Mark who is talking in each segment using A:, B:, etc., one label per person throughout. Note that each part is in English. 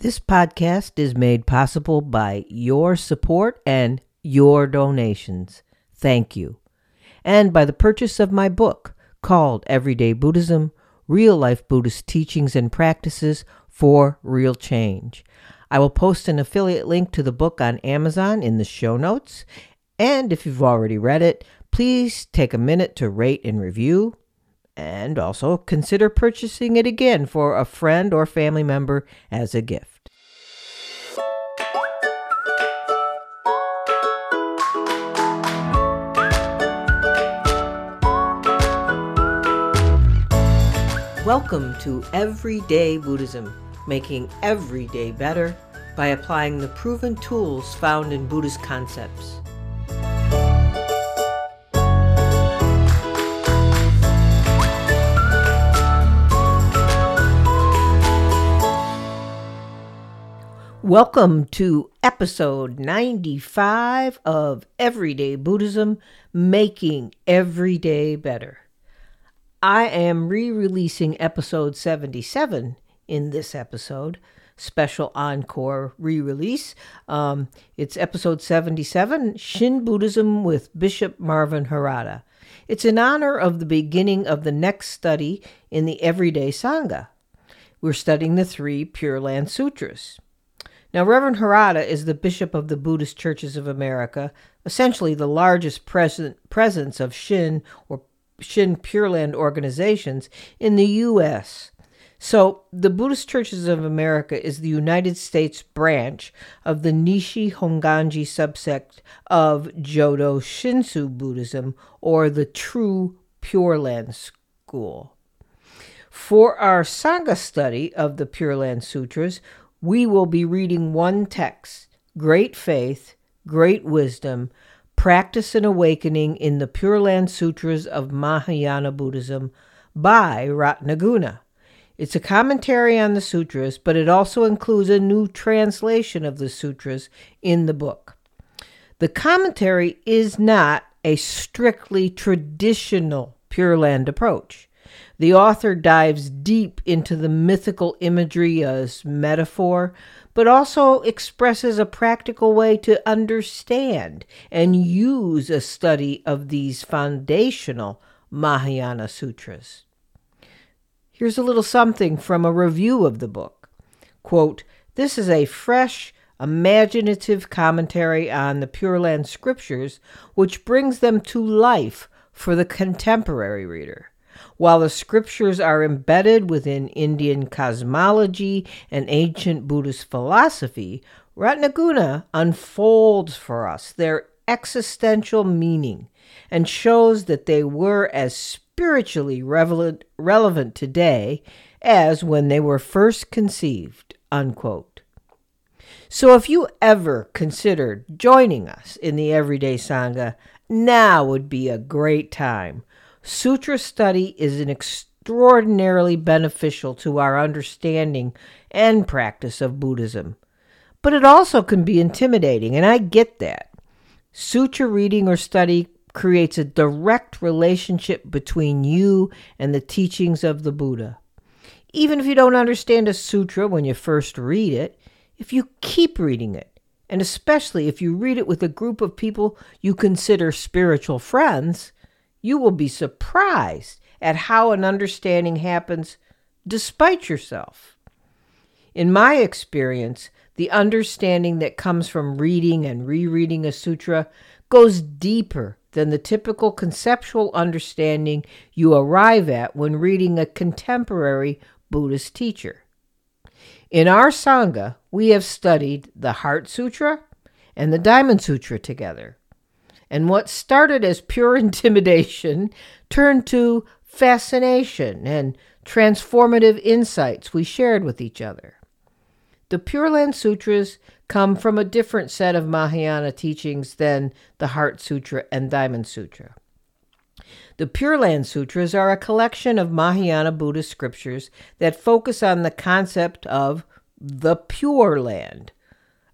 A: This podcast is made possible by your support and your donations. Thank you. And by the purchase of my book called Everyday Buddhism Real Life Buddhist Teachings and Practices for Real Change. I will post an affiliate link to the book on Amazon in the show notes. And if you've already read it, please take a minute to rate and review. And also consider purchasing it again for a friend or family member as a gift. Welcome to Everyday Buddhism, making every day better by applying the proven tools found in Buddhist concepts. Welcome to episode 95 of Everyday Buddhism, making every day better. I am re releasing episode 77 in this episode, special encore re release. Um, it's episode 77 Shin Buddhism with Bishop Marvin Harada. It's in honor of the beginning of the next study in the Everyday Sangha. We're studying the three Pure Land Sutras. Now, Reverend Harada is the bishop of the Buddhist Churches of America, essentially the largest present, presence of Shin or Shin Pure Land organizations in the U.S. So, the Buddhist Churches of America is the United States branch of the Nishi Honganji subsect of Jodo Shinshu Buddhism, or the True Pure Land School. For our Sangha study of the Pure Land Sutras, we will be reading one text Great Faith, Great Wisdom Practice and Awakening in the Pure Land Sutras of Mahayana Buddhism by Ratnaguna. It's a commentary on the sutras, but it also includes a new translation of the sutras in the book. The commentary is not a strictly traditional Pure Land approach. The author dives deep into the mythical imagery as metaphor, but also expresses a practical way to understand and use a study of these foundational Mahayana sutras. Here's a little something from a review of the book. Quote, This is a fresh, imaginative commentary on the Pure Land scriptures, which brings them to life for the contemporary reader. While the scriptures are embedded within Indian cosmology and ancient Buddhist philosophy, Ratnaguna unfolds for us their existential meaning and shows that they were as spiritually relevant, today as when they were first conceived. Unquote. So if you ever considered joining us in the Everyday Sangha, now would be a great time. Sutra study is an extraordinarily beneficial to our understanding and practice of Buddhism. But it also can be intimidating, and I get that. Sutra reading or study creates a direct relationship between you and the teachings of the Buddha. Even if you don't understand a sutra when you first read it, if you keep reading it, and especially if you read it with a group of people you consider spiritual friends, you will be surprised at how an understanding happens despite yourself. In my experience, the understanding that comes from reading and rereading a sutra goes deeper than the typical conceptual understanding you arrive at when reading a contemporary Buddhist teacher. In our Sangha, we have studied the Heart Sutra and the Diamond Sutra together and what started as pure intimidation turned to fascination and transformative insights we shared with each other. The Pure Land Sutras come from a different set of Mahayana teachings than the Heart Sutra and Diamond Sutra. The Pure Land Sutras are a collection of Mahayana Buddhist scriptures that focus on the concept of the Pure Land,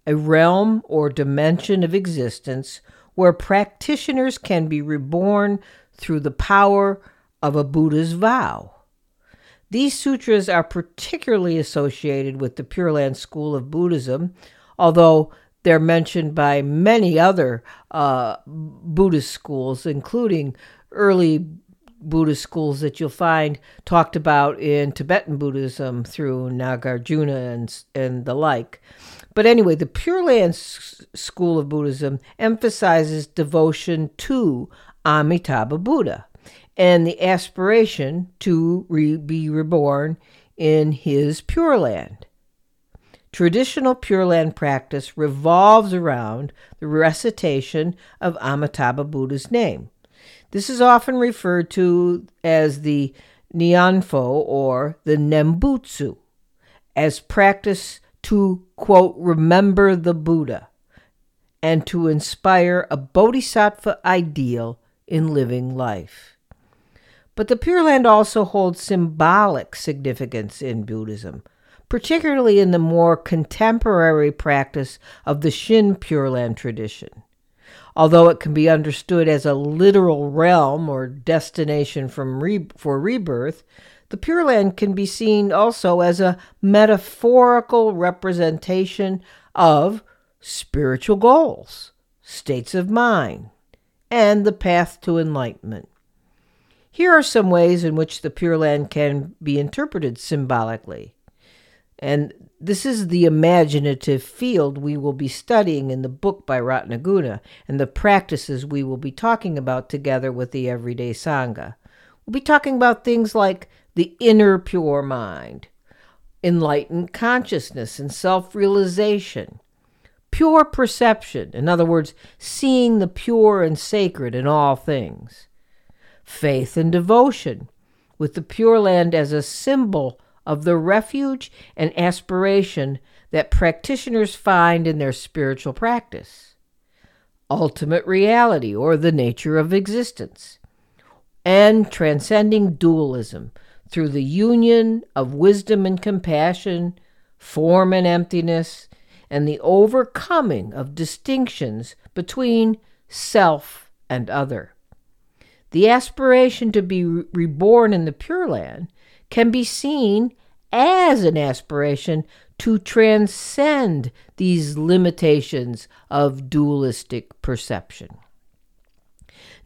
A: a realm or dimension of existence where practitioners can be reborn through the power of a Buddha's vow. These sutras are particularly associated with the Pure Land school of Buddhism, although they're mentioned by many other uh, Buddhist schools, including early Buddhist schools that you'll find talked about in Tibetan Buddhism through Nagarjuna and, and the like. But anyway, the Pure Land school of Buddhism emphasizes devotion to Amitabha Buddha and the aspiration to re- be reborn in his Pure Land. Traditional Pure Land practice revolves around the recitation of Amitabha Buddha's name. This is often referred to as the nianfo or the Nembutsu, as practice to, quote, remember the Buddha and to inspire a bodhisattva ideal in living life. But the Pure Land also holds symbolic significance in Buddhism, particularly in the more contemporary practice of the Shin Pure Land tradition. Although it can be understood as a literal realm or destination re- for rebirth, the Pure Land can be seen also as a metaphorical representation of spiritual goals, states of mind, and the path to enlightenment. Here are some ways in which the Pure Land can be interpreted symbolically. And this is the imaginative field we will be studying in the book by Ratnaguna and the practices we will be talking about together with the Everyday Sangha. We'll be talking about things like the inner pure mind, enlightened consciousness and self realization, pure perception, in other words, seeing the pure and sacred in all things. Faith and devotion, with the Pure Land as a symbol of the refuge and aspiration that practitioners find in their spiritual practice. Ultimate reality, or the nature of existence, and transcending dualism through the union of wisdom and compassion, form and emptiness, and the overcoming of distinctions between self and other. The aspiration to be reborn in the Pure Land can be seen as an aspiration to transcend these limitations of dualistic perception.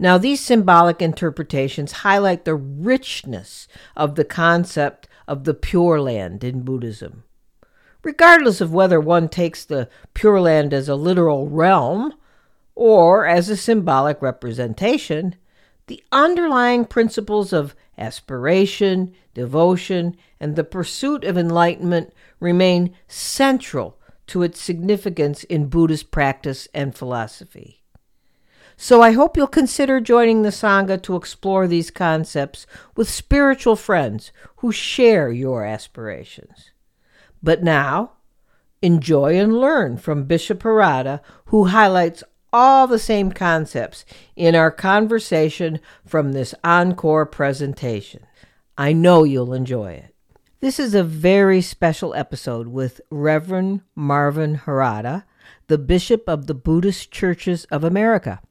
A: Now, these symbolic interpretations highlight the richness of the concept of the Pure Land in Buddhism. Regardless of whether one takes the Pure Land as a literal realm or as a symbolic representation, the underlying principles of aspiration, devotion, and the pursuit of enlightenment remain central to its significance in Buddhist practice and philosophy. So I hope you'll consider joining the Sangha to explore these concepts with spiritual friends who share your aspirations. But now, enjoy and learn from Bishop Harada, who highlights all the same concepts in our conversation from this encore presentation. I know you'll enjoy it. This is a very special episode with Reverend Marvin Harada, the Bishop of the Buddhist Churches of America.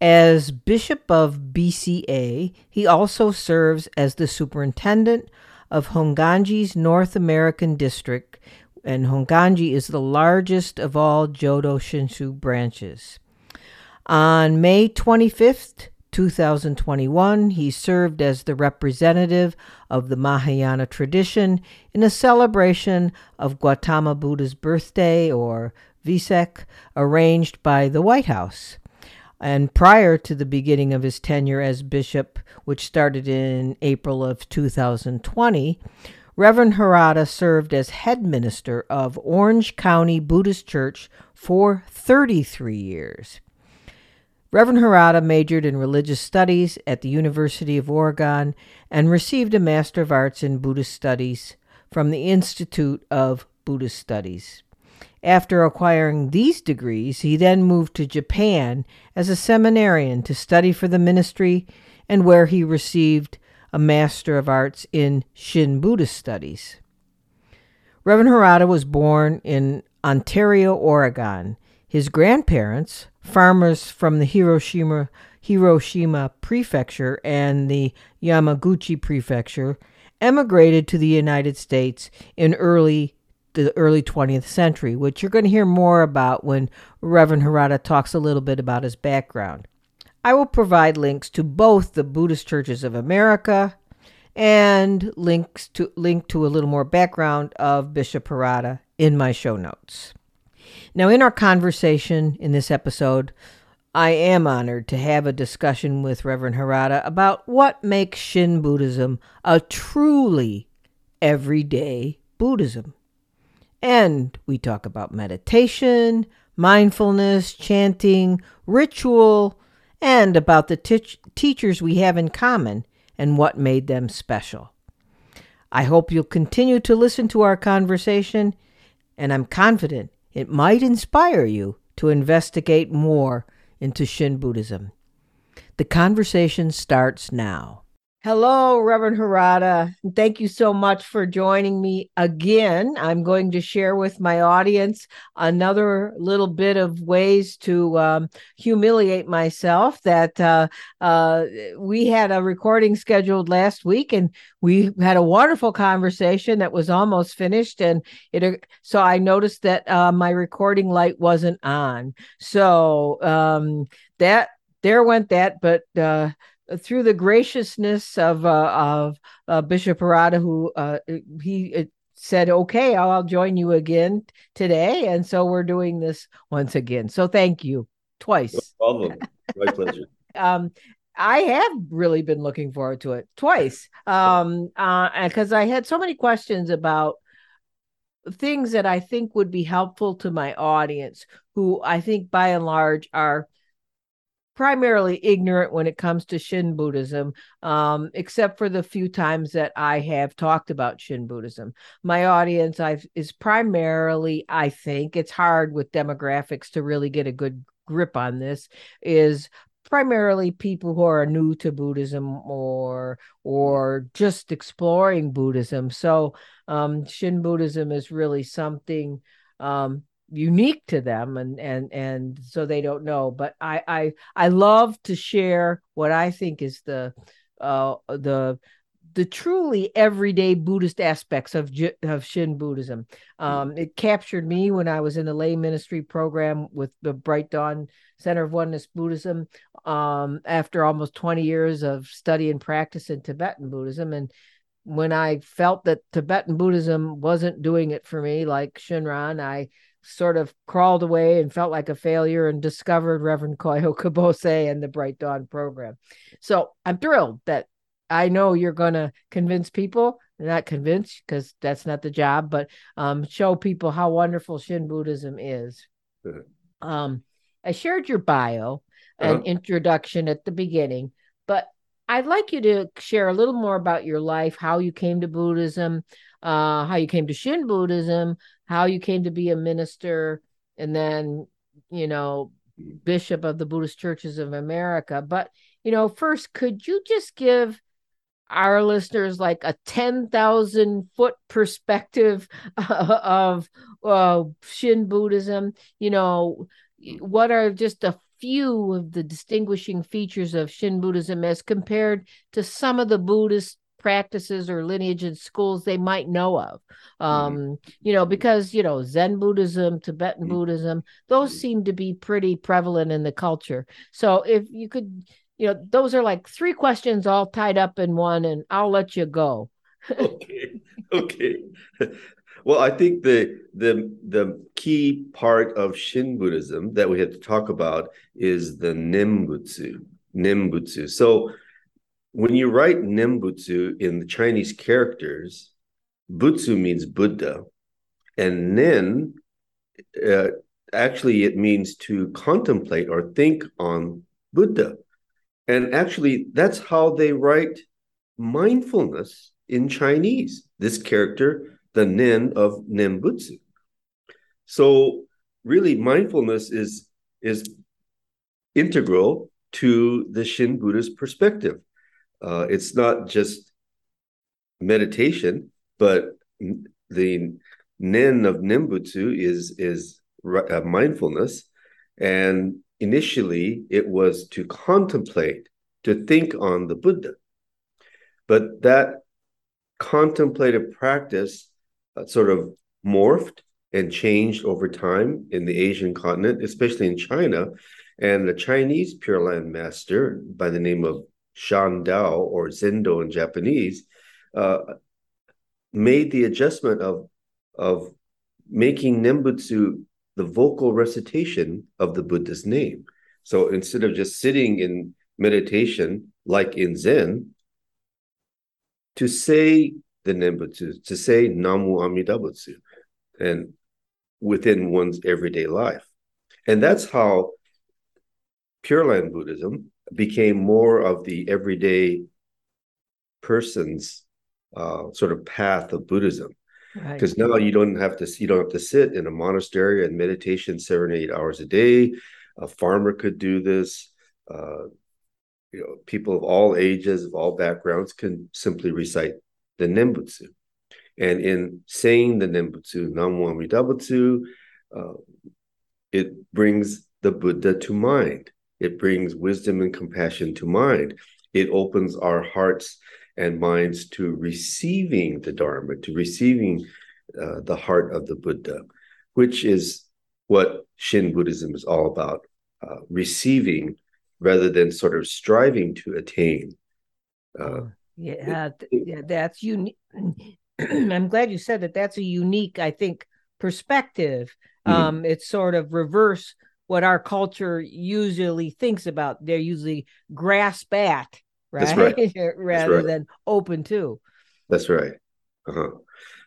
A: As Bishop of BCA, he also serves as the Superintendent of Honganji's North American District and Honganji is the largest of all Jodo Shinshu branches. On May 25th, 2021, he served as the representative of the Mahayana tradition in a celebration of Gautama Buddha's birthday, or Vesak, arranged by the White House. And prior to the beginning of his tenure as bishop, which started in April of 2020, Reverend Harada served as head minister of Orange County Buddhist Church for 33 years. Reverend Harada majored in religious studies at the University of Oregon and received a Master of Arts in Buddhist Studies from the Institute of Buddhist Studies. After acquiring these degrees, he then moved to Japan as a seminarian to study for the ministry and where he received a Master of Arts in Shin Buddhist Studies. Reverend Harada was born in Ontario, Oregon. His grandparents, farmers from the Hiroshima, Hiroshima Prefecture and the Yamaguchi Prefecture, emigrated to the United States in early the early 20th century, which you're going to hear more about when Reverend Harada talks a little bit about his background. I will provide links to both the Buddhist Churches of America and links to link to a little more background of Bishop Harada in my show notes. Now, in our conversation in this episode, I am honored to have a discussion with Reverend Harada about what makes Shin Buddhism a truly everyday Buddhism. And we talk about meditation, mindfulness, chanting, ritual, and about the teachers we have in common and what made them special. I hope you'll continue to listen to our conversation, and I'm confident it might inspire you to investigate more into Shin Buddhism. The conversation starts now. Hello, Reverend Harada. Thank you so much for joining me again. I'm going to share with my audience another little bit of ways to um, humiliate myself. That uh, uh, we had a recording scheduled last week, and we had a wonderful conversation that was almost finished. And it so I noticed that uh, my recording light wasn't on. So um, that there went that, but uh, through the graciousness of uh, of uh, Bishop Harada, who uh, he said, "Okay, I'll, I'll, join you again today," and so we're doing this once again. So thank you twice.
B: No problem. My pleasure.
A: um, I have really been looking forward to it twice, um, because uh, I had so many questions about things that I think would be helpful to my audience, who I think by and large are primarily ignorant when it comes to Shin Buddhism, um, except for the few times that I have talked about Shin Buddhism. My audience I've, is primarily, I think, it's hard with demographics to really get a good grip on this, is primarily people who are new to Buddhism or or just exploring Buddhism. So um, Shin Buddhism is really something um, unique to them and and and so they don't know but i i i love to share what i think is the uh the the truly everyday Buddhist aspects of of Shin Buddhism. Um, it captured me when I was in the lay ministry program with the Bright Dawn Center of Oneness Buddhism. Um, after almost twenty years of study and practice in Tibetan Buddhism, and when I felt that Tibetan Buddhism wasn't doing it for me, like Shinran, I sort of crawled away and felt like a failure and discovered Reverend Koyo Kubose and the Bright Dawn program. So I'm thrilled that I know you're going to convince people, not convince because that's not the job, but um, show people how wonderful Shin Buddhism is. Uh-huh. Um, I shared your bio and uh-huh. introduction at the beginning, but I'd like you to share a little more about your life, how you came to Buddhism, uh, how you came to Shin Buddhism, how you came to be a minister, and then, you know, bishop of the Buddhist Churches of America. But, you know, first, could you just give our listeners like a 10,000 foot perspective of uh, Shin Buddhism? You know, what are just a few of the distinguishing features of Shin Buddhism as compared to some of the Buddhist practices or lineage and schools they might know of mm-hmm. um mm-hmm. you know because you know zen buddhism tibetan mm-hmm. buddhism those mm-hmm. seem to be pretty prevalent in the culture so if you could you know those are like three questions all tied up in one and i'll let you go
B: okay okay well i think the the the key part of shin buddhism that we have to talk about is the nembutsu nembutsu so when you write Nembutsu in the Chinese characters, Butsu means Buddha, and Nen, uh, actually, it means to contemplate or think on Buddha. And actually, that's how they write mindfulness in Chinese, this character, the Nen of Nembutsu. So, really, mindfulness is, is integral to the Shin Buddhist perspective. Uh, it's not just meditation, but the nen of Nembutsu is is uh, mindfulness, and initially it was to contemplate, to think on the Buddha, but that contemplative practice uh, sort of morphed and changed over time in the Asian continent, especially in China. And the Chinese Pure Land master by the name of Shan Dao or Zendo in Japanese uh, made the adjustment of, of making Nembutsu the vocal recitation of the Buddha's name. So instead of just sitting in meditation like in Zen, to say the Nembutsu, to say Namu Amida Butsu, and within one's everyday life. And that's how Pure Land Buddhism became more of the everyday person's uh, sort of path of Buddhism. Because right. now you don't have to you don't have to sit in a monastery and meditation seven eight hours a day. A farmer could do this. Uh, you know, people of all ages, of all backgrounds, can simply recite the Nembutsu. And in saying the Nembutsu, Namu Amida Butsu, uh, it brings the Buddha to mind. It brings wisdom and compassion to mind. It opens our hearts and minds to receiving the Dharma, to receiving uh, the heart of the Buddha, which is what Shin Buddhism is all about uh, receiving rather than sort of striving to attain.
A: Uh, yeah, yeah, that's unique. I'm glad you said that. That's a unique, I think, perspective. Mm-hmm. Um, it's sort of reverse what our culture usually thinks about. They're usually grasp at, right? right. Rather right. than open to.
B: That's right. Uh-huh.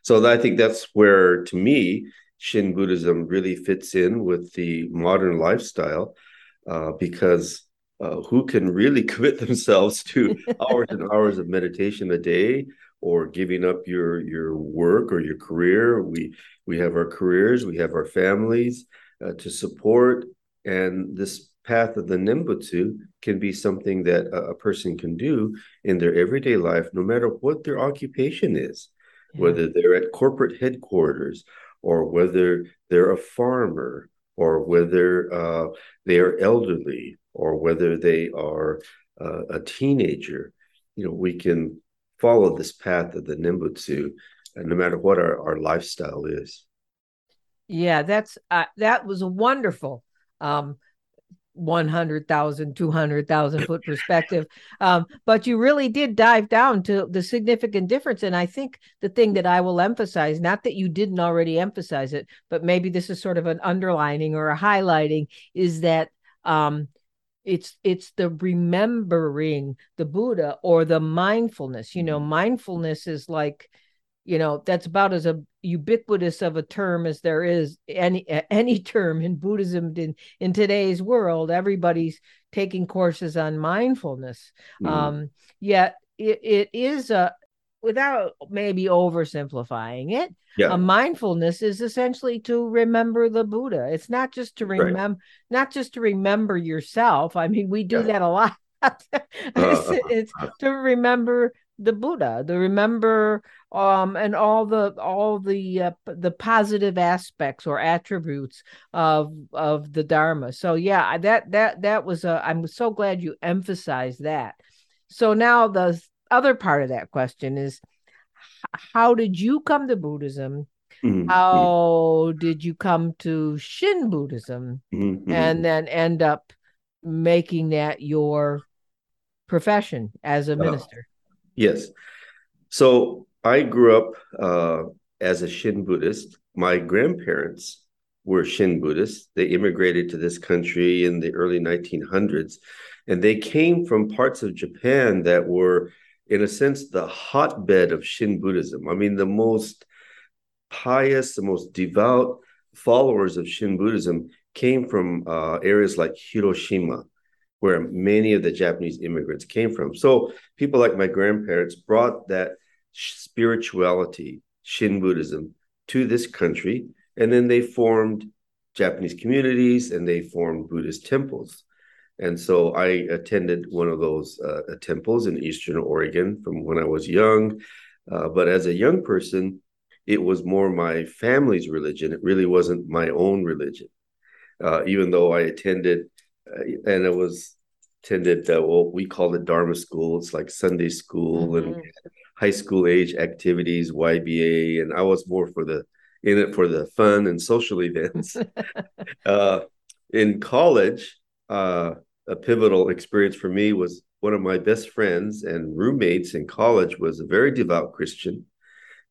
B: So I think that's where, to me, Shin Buddhism really fits in with the modern lifestyle, uh, because uh, who can really commit themselves to hours and hours of meditation a day or giving up your your work or your career we we have our careers we have our families uh, to support and this path of the nembutsu can be something that a, a, person can do in their everyday life no matter what their occupation is yeah. whether they're at corporate headquarters or whether they're a farmer or whether uh, they are elderly or whether they are uh, a teenager you know we can follow this path of the Nembutsu, no matter what our, our lifestyle is.
A: Yeah, that's uh, that was a wonderful um, 100,000, 200,000 foot perspective. Um, but you really did dive down to the significant difference. And I think the thing that I will emphasize, not that you didn't already emphasize it, but maybe this is sort of an underlining or a highlighting, is that um, it's it's the remembering the buddha or the mindfulness you know mindfulness is like you know that's about as a ubiquitous of a term as there is any any term in buddhism in in today's world everybody's taking courses on mindfulness mm. um yet it, it is a without maybe oversimplifying it yeah. a mindfulness is essentially to remember the buddha it's not just to remember right. not just to remember yourself i mean we do yeah. that a lot it's, uh, it's to remember the buddha the remember um and all the all the uh, the positive aspects or attributes of of the dharma so yeah that that that was a i'm so glad you emphasized that so now the other part of that question is how did you come to Buddhism? Mm-hmm. How did you come to Shin Buddhism mm-hmm. and then end up making that your profession as a uh, minister?
B: Yes. So I grew up uh, as a Shin Buddhist. My grandparents were Shin Buddhists. They immigrated to this country in the early 1900s, and they came from parts of Japan that were in a sense, the hotbed of Shin Buddhism. I mean, the most pious, the most devout followers of Shin Buddhism came from uh, areas like Hiroshima, where many of the Japanese immigrants came from. So people like my grandparents brought that spirituality, Shin Buddhism, to this country, and then they formed Japanese communities and they formed Buddhist temples. And so I attended one of those uh, temples in Eastern Oregon from when I was young. Uh, but as a young person, it was more my family's religion. It really wasn't my own religion. Uh, even though I attended, uh, and it was attended uh, what we call it Dharma school. It's like Sunday school mm-hmm. and high school age activities, YBA, and I was more for the in it for the fun and social events. uh, in college, uh, a pivotal experience for me was one of my best friends and roommates in college was a very devout Christian.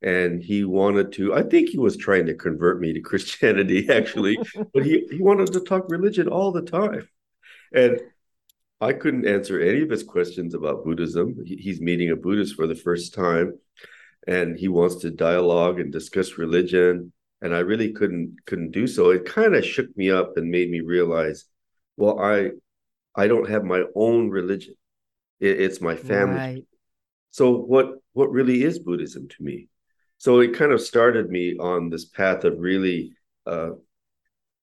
B: And he wanted to, I think he was trying to convert me to Christianity actually, but he, he wanted to talk religion all the time. And I couldn't answer any of his questions about Buddhism. He's meeting a Buddhist for the first time and he wants to dialogue and discuss religion and I really couldn't couldn't do so. It kind of shook me up and made me realize, well, I I don't have my own religion. It, it's my family. Right. So what what really is Buddhism to me? So it kind of started me on this path of really uh,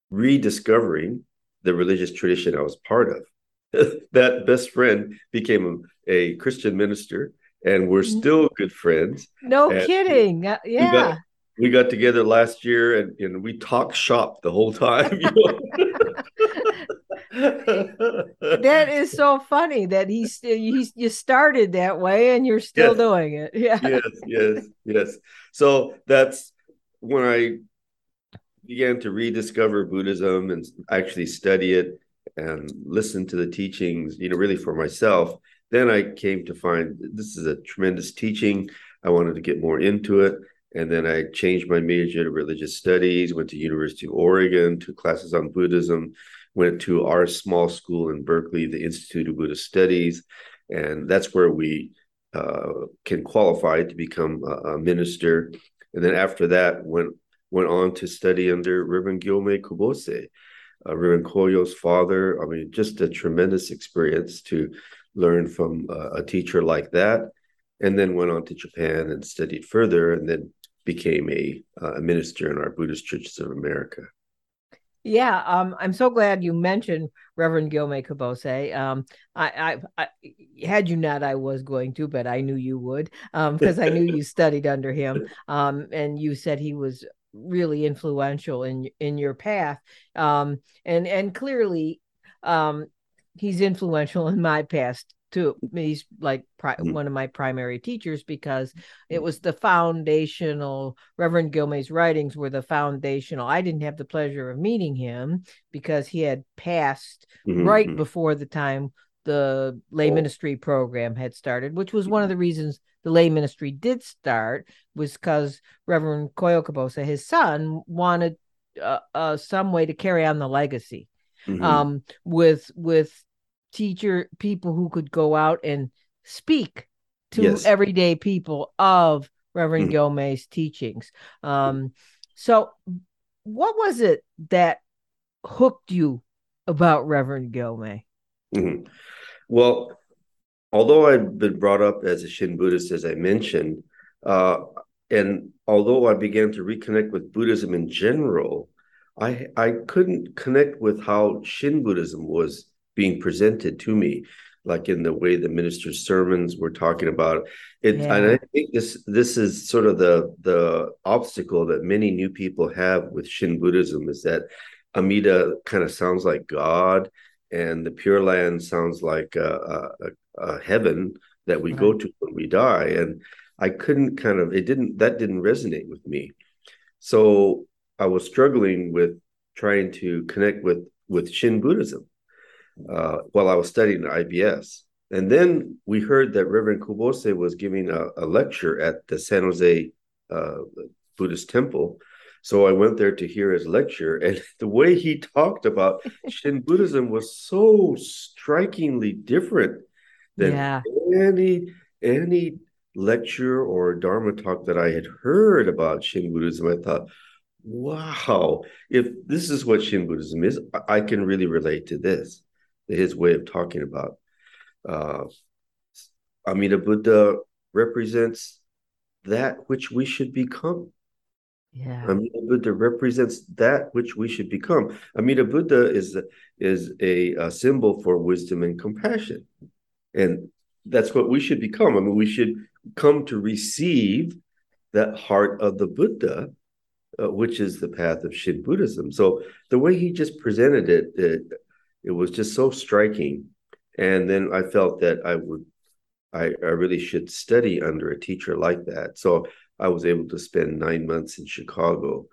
B: rediscovering the religious tradition I was part of. that best friend became a, a Christian minister, and we're mm-hmm. still good friends.
A: No and kidding. Uh, yeah.
B: We got, we got, together last year and, and we talked shop the whole time.
A: That is so funny that he's he's you started that way and you're still yes. doing it. Yeah.
B: Yes, yes, yes. So that's when I began to rediscover Buddhism and actually study it and listen to the teachings, you know, really for myself. Then I came to find this is a tremendous teaching. I wanted to get more into it. And then I changed my major to religious studies, went to University of Oregon, took classes on Buddhism, went to our small school in Berkeley, the Institute of Buddhist Studies, and that's where we uh, can qualify to become a, a, minister. And then after that, went went on to study under Reverend Gyomei Kubose, uh, Reverend Koyo's father. I mean, just a tremendous experience to learn from uh, a teacher like that. And then went on to Japan and studied further, and then became a, uh, a minister in our Buddhist Churches of America.
A: Yeah, um, I'm so glad you mentioned Reverend Gyomei Kubose. Um, I, I, I, had you not, I was going to, but I knew you would, um, because I knew you studied under him. Um, and you said he was really influential in in your path. Um, and and clearly, um, he's influential in my past too he's like pri- mm-hmm. one of my primary teachers because it was the foundational reverend gyomei's writings were the foundational i didn't have the pleasure of meeting him because he had passed mm-hmm. right mm-hmm. before the time the lay oh. ministry program had started which was one of the reasons the lay ministry did start was because reverend koyo kubose his son wanted uh, uh, some way to carry on the legacy mm-hmm. um, with with teacher people who could go out and speak to yes. everyday people of Reverend mm Gyomei's teachings. Um, so, what was it that hooked you about Reverend Gyomei?
B: Mm-hmm. Well, although I've been brought up as a Shin Buddhist, as I mentioned, uh, and although I began to reconnect with Buddhism in general, I I couldn't connect with how Shin Buddhism was being presented to me like in the way the minister's sermons were talking about it yeah. and i think this this is sort of the the obstacle that many new people have with shin buddhism is that amida kind of sounds like god and the pure land sounds like a, a, a heaven that we right. go to when we die and i couldn't kind of it didn't that didn't resonate with me so i was struggling with trying to connect with with shin buddhism uh, while I was studying at IBS. And then we heard that Reverend Kubose was giving a, a lecture at the San Jose uh, Buddhist Temple. So I went there to hear his lecture, and the way he talked about Shin Buddhism was so strikingly different than yeah. any any lecture or Dharma talk that I had heard about Shin Buddhism. I thought, wow, if this is what Shin Buddhism is, I can really relate to this his way of talking about. Uh, Amida Buddha represents that which we should become.
A: Yeah.
B: Amida Buddha represents that which we should become. Amida Buddha is is a, a, symbol for wisdom and compassion, and that's what we should become. I mean, we should come to receive that heart of the Buddha, uh, which is the path of Shin Buddhism. So the way he just presented it, it it was just so striking. And then I felt that I would I, I really should study under a teacher like that. So I was able to spend nine months in Chicago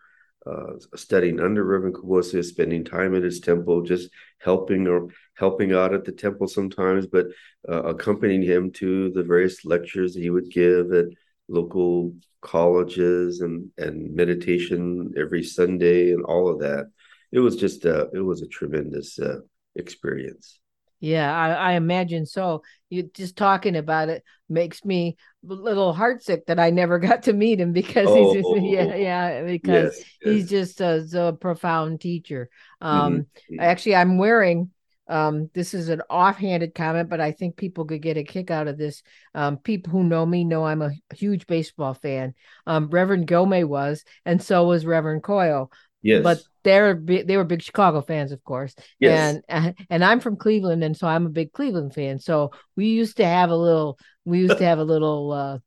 B: uh, studying under Reverend Kubose, spending time at his temple, just helping or helping out at the temple sometimes, but uh, accompanying him to the various lectures he would give at local colleges and and meditation every Sunday and all of that. It was just a it was a tremendous uh, experience.
A: Yeah, I, I imagine so. You just talking about it makes me a little heartsick that I never got to meet him because oh, he's just, yeah yeah because yes, yes. he's just a, a, profound teacher. Um, mm-hmm. actually, I'm wearing um, this is an offhanded comment, but I think people could get a kick out of this. Um, people who know me know I'm a huge baseball fan. Um, Reverend Gyomei was, and so was Reverend Koyo.
B: Yes.
A: But they're they were big Chicago fans, of course. Yes. And and I'm from Cleveland, and so I'm a big Cleveland fan. So we used to have a little we used to have a little uh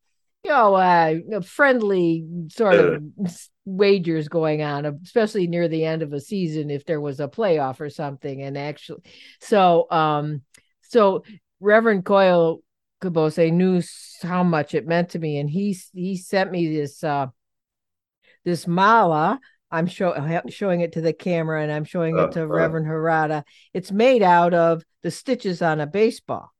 A: you know uh friendly sort of uh. wagers going on, especially near the end of a season if there was a playoff or something. And actually so um so Reverend Koyo Kubose knew how much it meant to me, and he he sent me this uh this mala I'm show, showing it to the camera and I'm showing it uh, to uh, Reverend Harada. It's made out of the stitches on a baseball.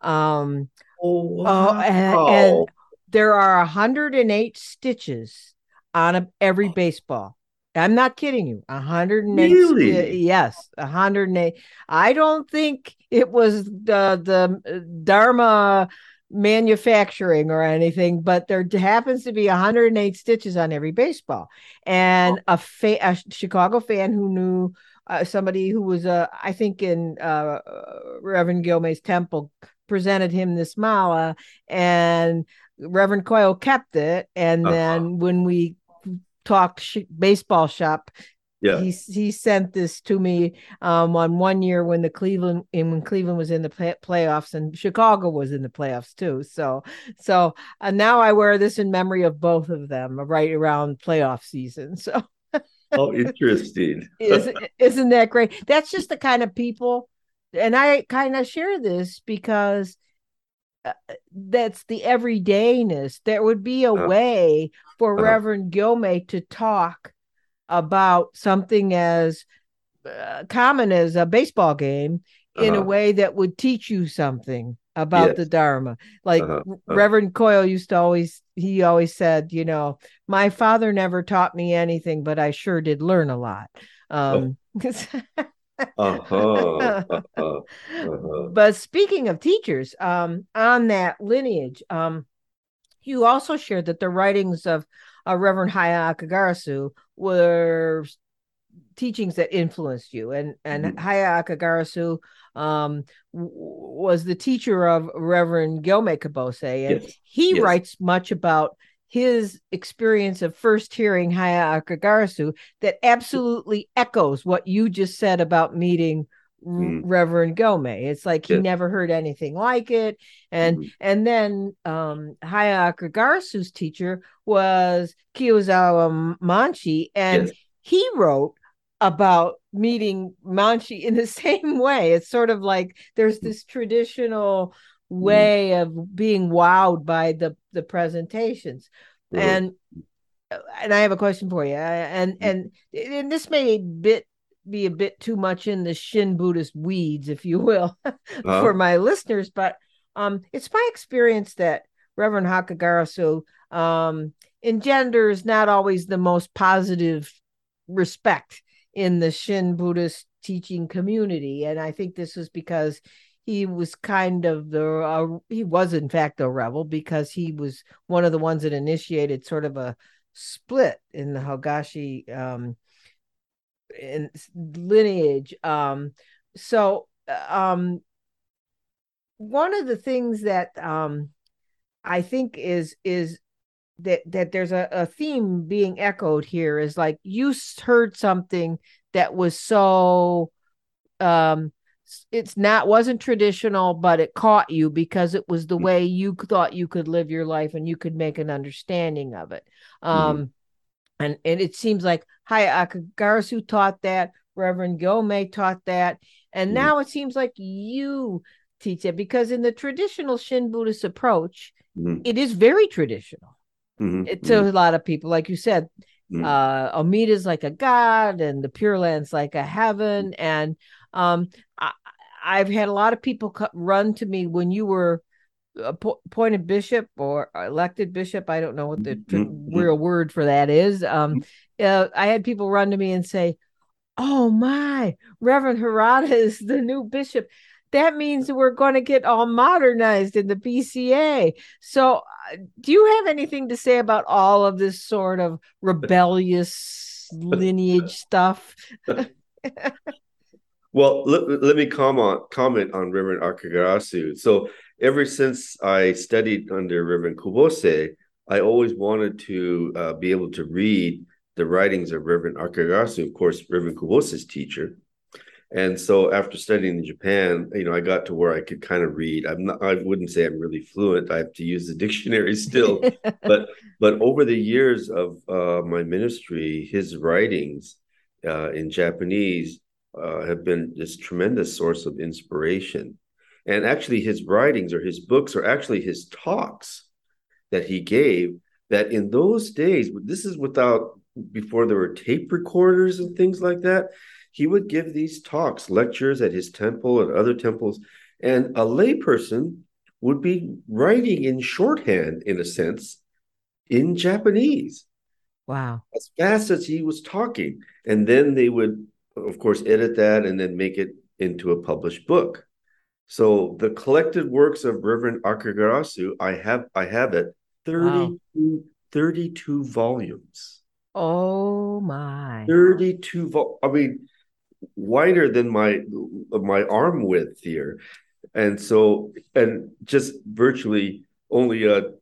A: Um,
B: oh, wow.
A: uh, and, and, there are 108 stitches on a, every baseball. I'm not kidding you. 108.
B: Really?
A: yes, 108. I don't think it was the the uh, Dharma manufacturing or anything, but there happens to be 108 stitches on every baseball. And a, fa- a Chicago fan who knew uh, somebody who was, uh, I think, in uh, Reverend Gyomei's temple presented him this mala, and Reverend Koyo kept it. And uh-huh. then when we talked sh- baseball shop,
B: yeah.
A: He he sent this to me um, on one year when the Cleveland and when Cleveland was in the play, playoffs and Chicago was in the playoffs too. So so uh, now I wear this in memory of both of them right around playoff season. So
B: oh, interesting.
A: isn't, isn't that great? That's just the kind of people, and I kind of share this because uh, that's the everydayness. There would be a uh, way for uh, Reverend Gyomei to talk about something as uh, common as a baseball game in uh-huh. a way that would teach you something about yes. the Dharma. Like uh-huh. Uh-huh. Reverend Koyo used to always, he always said, you know, my father never taught me anything, but I sure did learn a lot. Um, oh. uh-huh. Uh-huh. But speaking of teachers, um, on that lineage, um, you also shared that the writings of uh, Reverend Haya Akegarasu were teachings that influenced you and and mm-hmm. Haya Akegarasu um, w- was the teacher of Reverend Gyomei Kubose and yes. he yes. writes much about his experience of first hearing Haya Akegarasu that absolutely echoes what you just said about meeting mm. Reverend Gyomei. It's like he yeah. never heard anything like it. And mm. and then um Haya Akegarasu's teacher was Kiyozawa Manshi, and yes. he wrote about meeting Manshi in the same way. It's sort of like there's this traditional mm. way mm. of being wowed by the the presentations. And and I have a question for you. And mm. and and this may a bit be a bit too much in the Shin Buddhist weeds, if you will, uh-huh. for my listeners. But um, it's my experience that Reverend Akegarasu um, engenders not always the most positive respect in the Shin Buddhist teaching community, and I think this is because he was kind of the uh, he was in fact a rebel because he was one of the ones that initiated sort of a split in the Higashi um, in lineage. Um, so um, one of the things that um, I think is is that that there's a, a theme being echoed here is like you heard something that was so um it's not wasn't traditional but it caught you because it was the mm. way you thought you could live your life and you could make an understanding of it um mm-hmm and and it seems like Haya Akegarasu taught that, Reverend Gyomei taught that, and mm. now it seems like you teach it because in the traditional Shin Buddhist approach,
B: Mhm.
A: it is very traditional
B: Mhm,
A: it- to a lot of people. Like you said,
B: mhm.
A: uh Amida's like a god and the Pure Land's like a heaven. And um I, I've had a lot of people co- run to me when you were appointed bishop or elected bishop. I don't know what the
B: Mhm, mhm.
A: real word for that is. Um uh, I had people run to me and say, Oh my, Reverend Harada is the new bishop. That means we're going to get all modernized in the BCA. So, uh, do you have anything to say about all of this sort of rebellious lineage stuff?
B: Well, let, let me comment comment on Reverend Akegarasu. So ever since I studied under Reverend Kubose, I always wanted to uh, be able to read the writings of Reverend Akegarasu, of course, Reverend Kubose's teacher. And so after studying in Japan, you know, I got to where I could kind of read. I'm not, I wouldn't say I'm really fluent. I have to use the dictionary still. but but over the years of uh, my ministry, his writings uh, in Japanese uh, have been this tremendous source of inspiration. And actually, his writings or his books are actually his talks that he gave. That in those days, this is without before there were tape recorders and things like that. He would give these talks, lectures at his temple and other temples, and a layperson would be writing in shorthand, in a sense, in Japanese
A: wow.
B: as fast as he was talking. And then they would, of course, edit that and then make it into a published book. So the collected works of Reverend Akegarasu, I have I have it 32, 32 volumes.
A: Oh my.
B: 32 vol- I mean wider than my my arm width here. And so and just virtually only a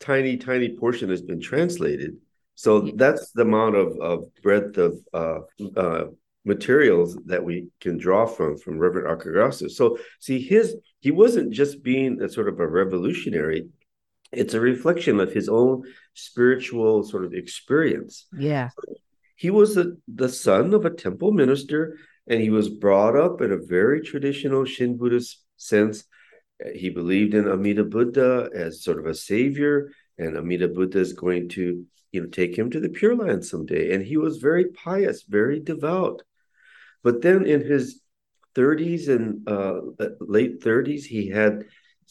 B: tiny tiny portion has been translated. So
A: Yeah.
B: that's the amount of, of breadth of uh, uh, materials that we can draw from from Reverend Akegarasu. So see, his he wasn't just being a sort of a revolutionary; it's a reflection of his own spiritual sort of experience.
A: Yeah.
B: He was the, the son of a temple minister, and he was brought up in a very traditional Shin Buddhist sense. He believed in Amida Buddha as sort of a savior, and Amida Buddha is going to you know take him to the Pure Land someday. And he was very pious, very devout. But then in his 30s and uh, late 30s, he had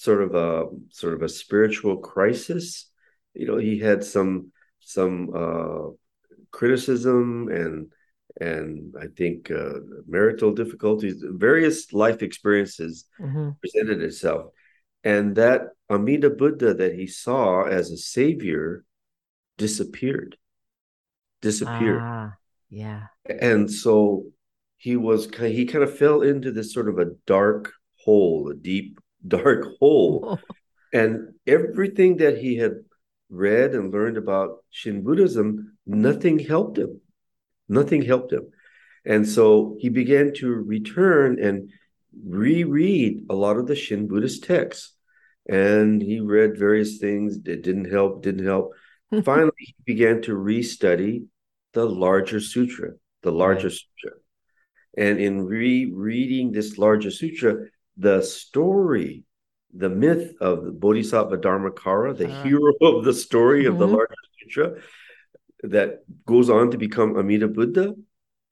B: sort of a sort of a spiritual crisis. You know, he had some some uh, criticism and and I think uh, marital difficulties, various life experiences
A: Mhm.
B: presented itself, and that Amida Buddha that he saw as a savior disappeared, disappeared,
A: Ah, yeah.
B: and so he was he kind of fell into this sort of a dark hole, a deep dark hole, oh. and everything that he had read and learned about Shin Buddhism, nothing helped him. Nothing helped him. And so he began to return and reread a lot of the Shin Buddhist texts. And he read various things that didn't help, didn't help. Finally, he began to restudy the larger sutra, the larger
A: Right.
B: sutra. And in rereading this larger sutra, the story, the myth of the Bodhisattva Dharmakara, the
A: Ah.
B: hero of the story of the
A: Mhm.
B: larger sutra, that goes on to become Amida Buddha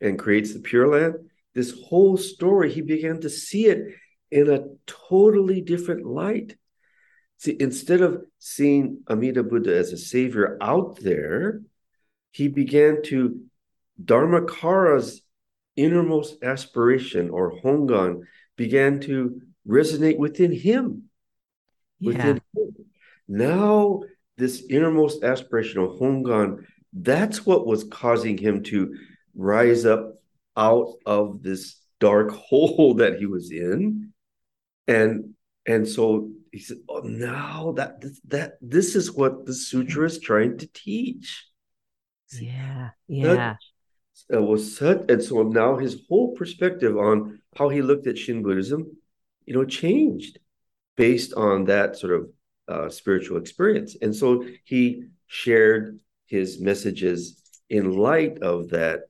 B: and creates the Pure Land. This whole story, he began to see it in a totally different light. See, instead of seeing Amida Buddha as a savior out there, he began to Dharmakara's innermost aspiration or Hongan began to resonate within him.
A: Yeah.
B: Within him. Now, this innermost aspiration of Hongan, that's what was causing him to rise up out of this dark hole that he was in. And and so he said, Oh, now that that this is what the sutra is trying to teach.
A: Yeah. Yeah.
B: It was such, and so now his whole perspective on how he looked at Shin Buddhism, you know, changed based on that sort of uh, spiritual experience. And so he shared his messages in light of that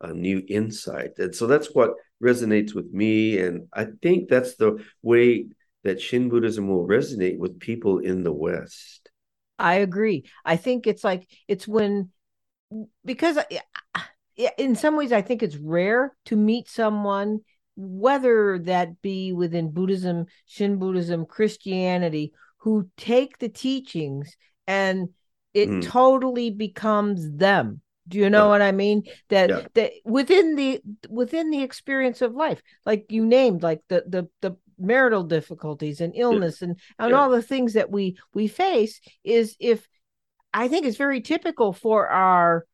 B: uh, new insight. And so that's what resonates with me. And I think that's the way that Shin Buddhism will resonate with people in the West.
A: I agree. I think it's like it's when because in some ways I think it's rare to meet someone whether that be within Buddhism, Shin Buddhism, Christianity who take the teachings and it mm. totally becomes them do you know yeah. what i mean that yeah. that within the within the experience of life like you named like the the the marital difficulties and illness yeah. and and all the things that we we face is if i think it's very typical for our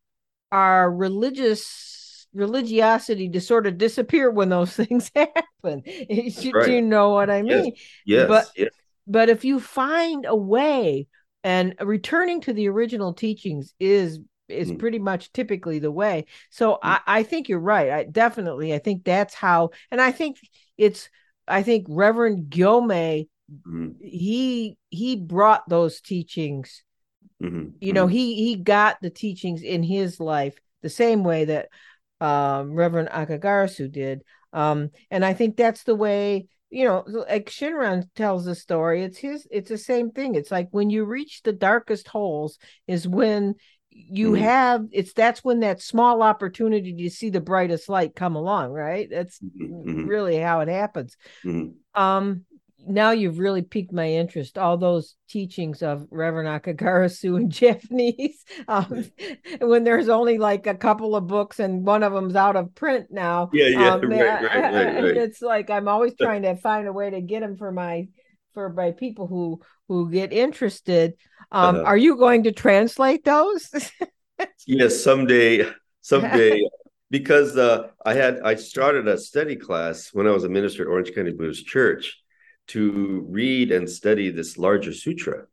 A: our religious religiosity to sort of disappear when those things happen you, right. you know what i mean
B: yes, yes.
A: but
B: yes.
A: but if you find a way and returning to the original teachings is is mm. pretty much typically the way so mm. I, I think you're right i definitely i think that's how and i think it's i think reverend Gyomei mm. he he brought those teachings mm-hmm. you know mm-hmm. he he got the teachings in his life the same way that um reverend Akegarasu did um and i think that's the way you know, like Shinran tells the story, it's his, it's the same thing. It's like when you reach the darkest holes is when you mm-hmm. have it's that's when that small opportunity to see the brightest light come along, right? That's mm-hmm. mm-hmm. really how it happens. Mm-hmm. Um now you've really piqued my interest. All those teachings of Reverend Akegarasu in Japanese, um, when there's only like a couple of books and one of them's out of print now.
B: Yeah, yeah, um, right, right, right, right,
A: It's like I'm always trying to find a way to get them for my for my people who who get interested. Um, uh-huh. Are you going to translate those?
B: yes, someday, someday. because uh, I had I started a study class when I was a minister at Orange County Buddhist Church to read and study this larger sutra.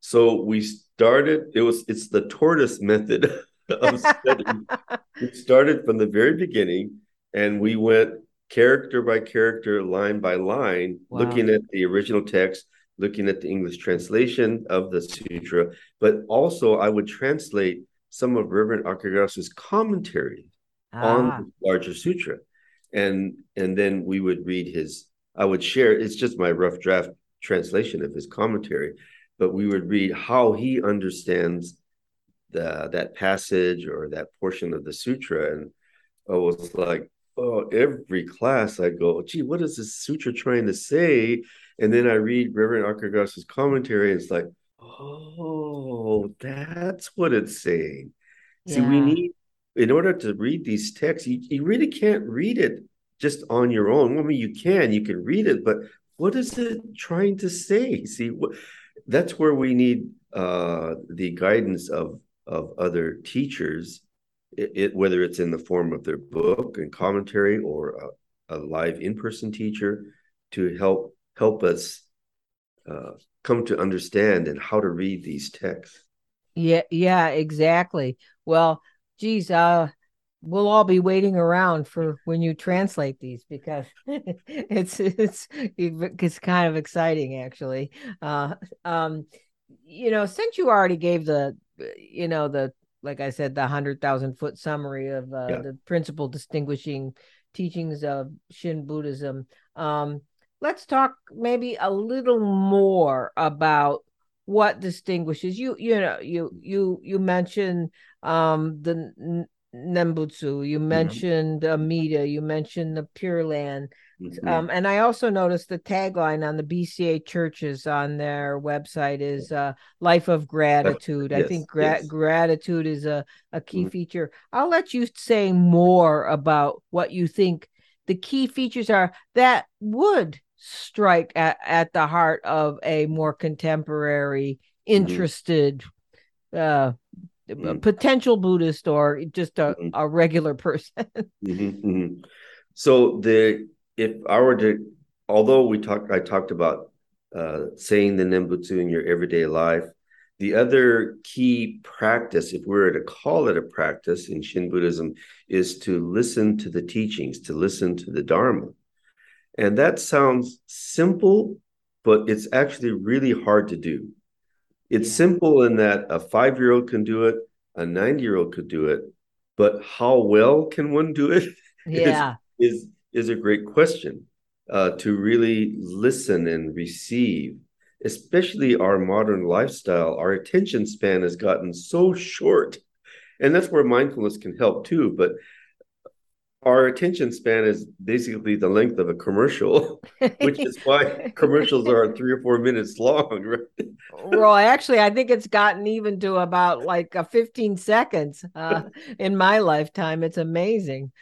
B: So we started, it was it's the tortoise method of study. we started from the very beginning and we went character by character, line by line, wow. looking at the original text, looking at the English translation of the sutra, but also I would translate some of Reverend Akegarasu's commentary ah. on the larger sutra. And and then we would read his I would share, it's just my rough draft translation of his commentary, but we would read how he understands the, that passage or that portion of the sutra. And I was like, oh, every class I go, gee, what is this sutra trying to say? And then I read Reverend Akegarasu's commentary, and it's like, oh, that's what it's saying. Yeah. See, we need, in order to read these texts, you, you really can't read it just on your own. I mean, you can, you can read it, but what is it trying to say? See, that's where we need uh, the guidance of of other teachers, it, it, whether it's in the form of their book and commentary or a, a live in person teacher, to help help us uh, come to understand and how to read these texts.
A: Yeah, yeah, exactly. Well, geez, uh, we'll all be waiting around for when you translate these because it's it's it's kind of exciting actually uh um you know since you already gave the you know the like i said the 100000 foot summary of uh, yeah. the principal distinguishing teachings of shin buddhism um let's talk maybe a little more about what distinguishes you you know you you you mentioned um the Nembutsu, you mm-hmm. mentioned mm-hmm. Amida, you mentioned the Pure Land. Mm-hmm. Um, and I also noticed the tagline on the BCA churches on their website is uh, life of gratitude. Yes, I think gra- yes. gratitude is a, a key mm-hmm. feature. I'll let you say more about what you think the key features are that would strike at, at the heart of a more contemporary, mm-hmm. interested uh, mm-hmm. potential Buddhist or just a, mm-hmm. a regular person.
B: mm-hmm, mm-hmm. So the if I were to, although we talked, I talked about uh, saying the Nembutsu in your everyday life. The other key practice, if we were to call it a practice in Shin Buddhism, is to listen to the teachings, to listen to the Dharma. And that sounds simple, but it's actually really hard to do. It's simple in that a five year old can do it, a 90 year old could do it, but how well can one do it?
A: Yeah.
B: is, is, is a great question. uh, to really listen and receive. Especially our modern lifestyle, our attention span has gotten so short, and that's where mindfulness can help too. But our attention span is basically the length of a commercial, which is why commercials are three or four minutes long, right?
A: well, actually, I think it's gotten even to about like a 15 seconds uh, in my lifetime. It's amazing.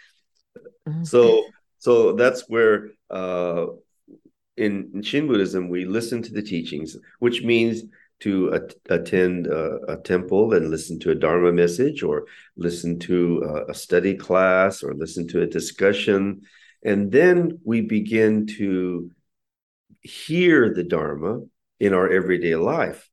B: So, so that's where uh, in, in Shin Buddhism we listen to the teachings, which means to a- attend a, a, temple and listen to a Dharma message, or listen to a, a study class, or listen to a discussion. And then we begin to hear the Dharma in our everyday life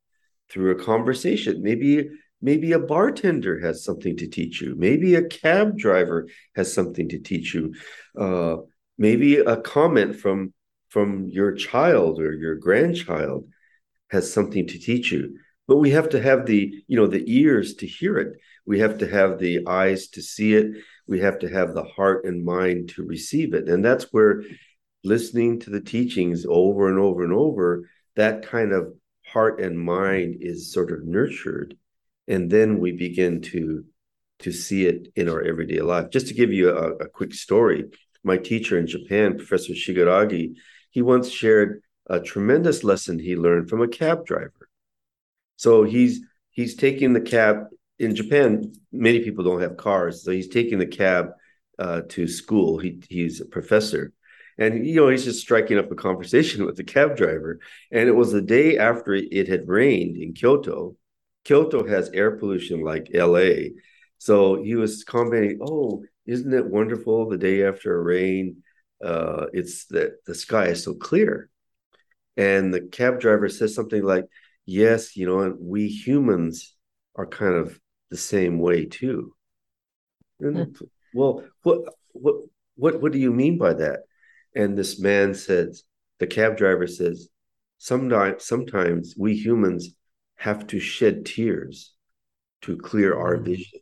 B: through a conversation. Maybe maybe a bartender has something to teach you. Maybe a cab driver has something to teach you. Uh, maybe a comment from from your child or your grandchild has something to teach you. But we have to have the you know the ears to hear it. We have to have the eyes to see it. We have to have the heart and mind to receive it. And that's where listening to the teachings over and over and over that kind of heart and mind is sort of nurtured. And then we begin to to see it in our everyday life. Just to give you a, a quick story my teacher in japan professor Shigaraki he once shared a tremendous lesson he learned from a cab driver. So he's he's taking the cab in Japan. Many people don't have cars, so he's taking the cab uh, to school. He he's a professor, and you know he's just striking up a conversation with the cab driver. And it was the day after it had rained in Kyoto. Kyoto has air pollution like L.A., so he was commenting, "Oh, isn't it wonderful the day after a rain? Uh, it's that the sky is so clear." And the cab driver says something like, Yes, you know, we humans are kind of the same way too. And, hmm. well, what what what what do you mean by that? And this man says, the cab driver says, sometimes sometimes we humans have to shed tears to clear our hmm. vision.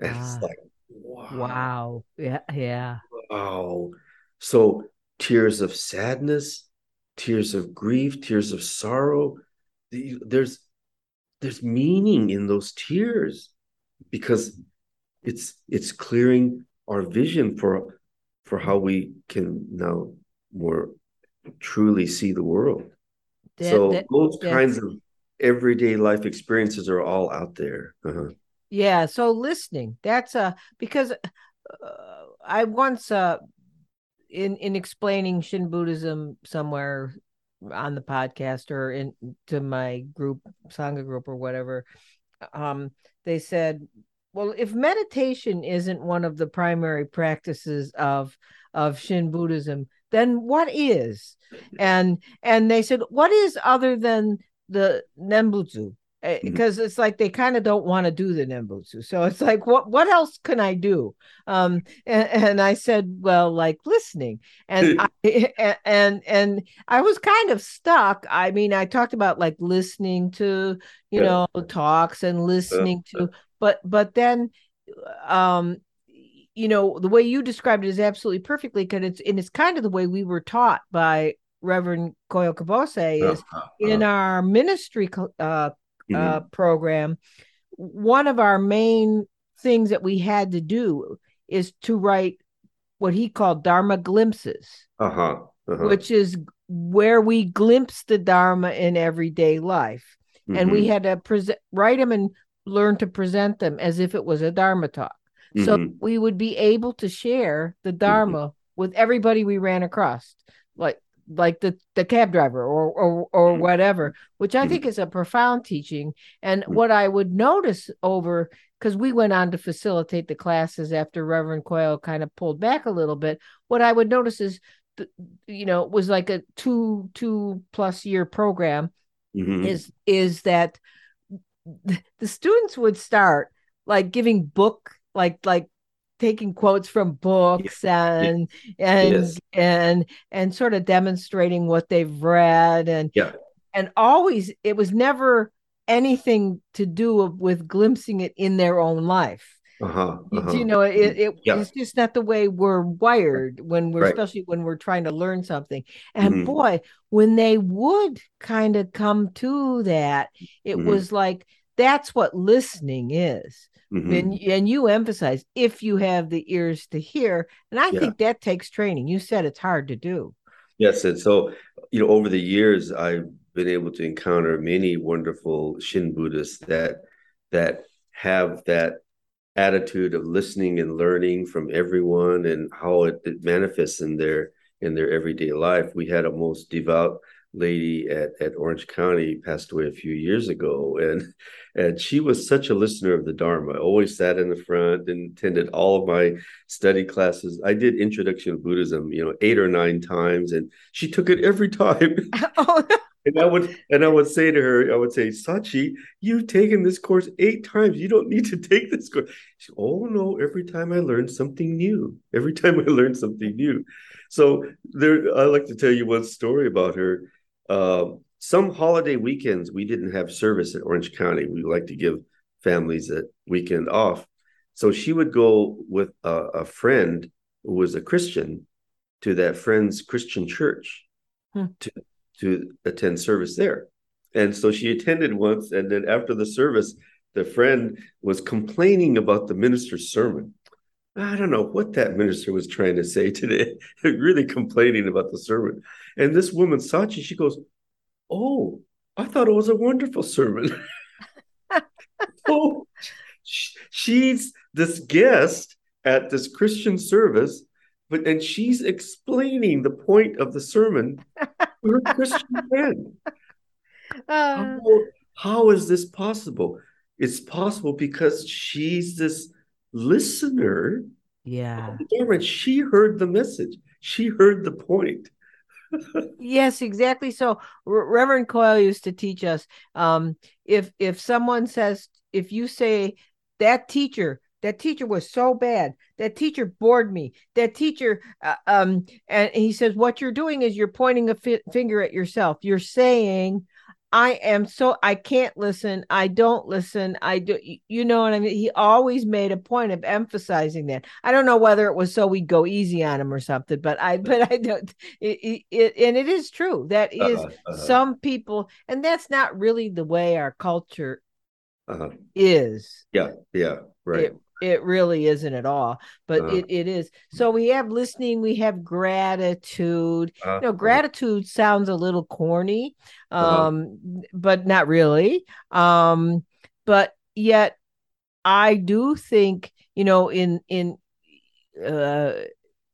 B: And ah. it's like,
A: wow. Wow. Yeah, yeah.
B: Wow. So tears of sadness, tears of grief, tears of sorrow. There's there's meaning in those tears because it's it's clearing our vision for for how we can now more truly see the world. That, so that, those kinds of everyday life experiences are all out there. Uh-huh.
A: Yeah. So listening, that's a because uh, I once uh in in explaining Shin Buddhism somewhere on the podcast or in to my group sangha group or whatever um they said well if meditation isn't one of the primary practices of of shin buddhism then what is? And and they said what is other than the nembutsu because mm-hmm. it's like they kind of don't want to do the nembutsu so it's like what what else can i do? Um and, and i said well like listening. And I, and and i was kind of stuck. I mean i talked about like listening to you know talks and listening to but but then um you know the way you described it is absolutely perfectly because it's and it's kind of the way we were taught by Reverend Koyo Kubose is uh-huh. in our ministry uh, mm-hmm. uh, program, one of our main things that we had to do is to write what he called Dharma glimpses,
B: uh-huh. Uh-huh.
A: which is where we glimpse the Dharma in everyday life. Mm-hmm. And we mm-hmm. had to present, write them and learn to present them as if it was a Dharma talk. Mm-hmm. So we would be able to share the Dharma mm-hmm. with everybody we ran across. Like like the the cab driver or or or mm-hmm. whatever which i mm-hmm. think is a profound teaching and mm-hmm. what i would notice over because we went on to facilitate the classes after reverend Koyo kind of pulled back a little bit what i would notice is you know it was like a two two plus year program mm-hmm. is is that the students would start like giving book like like taking quotes from books and and yes. and and sort of demonstrating what they've read and
B: yeah.
A: and always it was never anything to do with glimpsing it in their own life
B: Uh-huh, uh-huh.
A: You know, it, it
B: Yeah.
A: it's just not the way we're wired when we're
B: Right.
A: especially when we're trying to learn something. And
B: Mhm.
A: boy, when they would kind of come to that, it
B: Mhm.
A: was like that's what listening is.
B: Mhm.
A: And and you emphasize if you have the ears to hear, and I
B: Yeah.
A: think that takes training. You said it's hard to do.
B: Yes, and so you know, over the years, I've been able to encounter many wonderful Shin Buddhists that that have that attitude of listening and learning from everyone and how it, it manifests in their in their everyday life. We had a most devout lady at, at Orange County passed away a few years ago and and she was such a listener of the Dharma. Always sat in the front and attended all of my study classes. I did Introduction to Buddhism, you know, eight or nine times, and she took it every time.
A: oh,
B: And I would and I would say to her, I would say, Sachi, you've taken this course eight times. You don't need to take this course. She, oh no, every time I learn something new. Every time I learn something new. So there, I like to tell you one story about her. Um, some holiday weekends we didn't have service at Orange County. We like to give families a weekend off. So she would go with a, a friend who was a Christian to that friend's Christian church
A: Hmm.
B: to to attend service there. And so she attended once, and then after the service, the friend was complaining about the minister's sermon. I don't know what that minister was trying to say today, really complaining about the sermon. And this woman, Sachi, she goes, Oh, I thought it was a wonderful sermon. oh, she's this guest at this Christian service, but and she's explaining the point of the sermon to her Christian friend.
A: uh,
B: How, how is this possible? It's possible because she's this listener.
A: yeah.
B: Darn, she heard the message. She heard the point.
A: Yes, exactly. So Re- Reverend Koyo used to teach us um, if if someone says if you say that teacher that teacher was so bad that teacher bored me that teacher uh, um and he says what you're doing is you're pointing a fi- finger at yourself you're saying I am so I can't listen I don't listen I do you know what I mean he always made a point of emphasizing that I don't know whether it was so we'd go easy on him or something but I but I don't it, it, and it is true that is
B: Uh-huh, uh-huh,
A: some people and that's not really the way our culture
B: uh-huh.
A: is
B: Yeah, yeah, right.
A: it it really isn't at all but
B: Uh-huh.
A: it, it is so we have listening we have gratitude
B: Uh,
A: you know gratitude sounds a little corny
B: Uh-huh.
A: um but not really um but yet i do think you know in in uh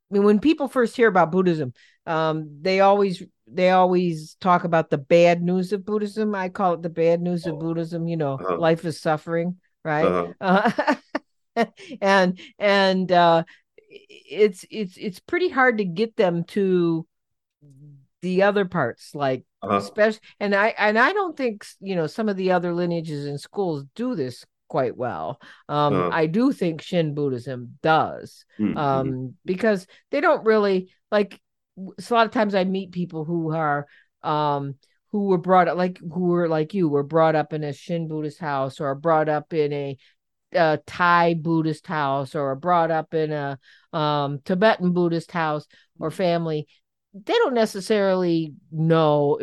A: when people first hear about Buddhism, um, they always they always talk about the bad news of Buddhism. I call it the bad news of Buddhism. You know,
B: Uh-huh.
A: life is suffering, right?
B: Uh-huh.
A: Uh, and and uh, it's it's it's pretty hard to get them to the other parts, like
B: Uh-huh.
A: especially. And I and I don't think you know some of the other lineages in schools do this quite well. Um,
B: Uh-huh.
A: I do think Shin Buddhism does
B: Mhm.
A: um because they don't really like so a lot of times i meet people who are um who were brought up like who were like you were brought up in a shin buddhist house or brought up in a uh, thai buddhist house or brought up in a um tibetan buddhist house or family they don't necessarily know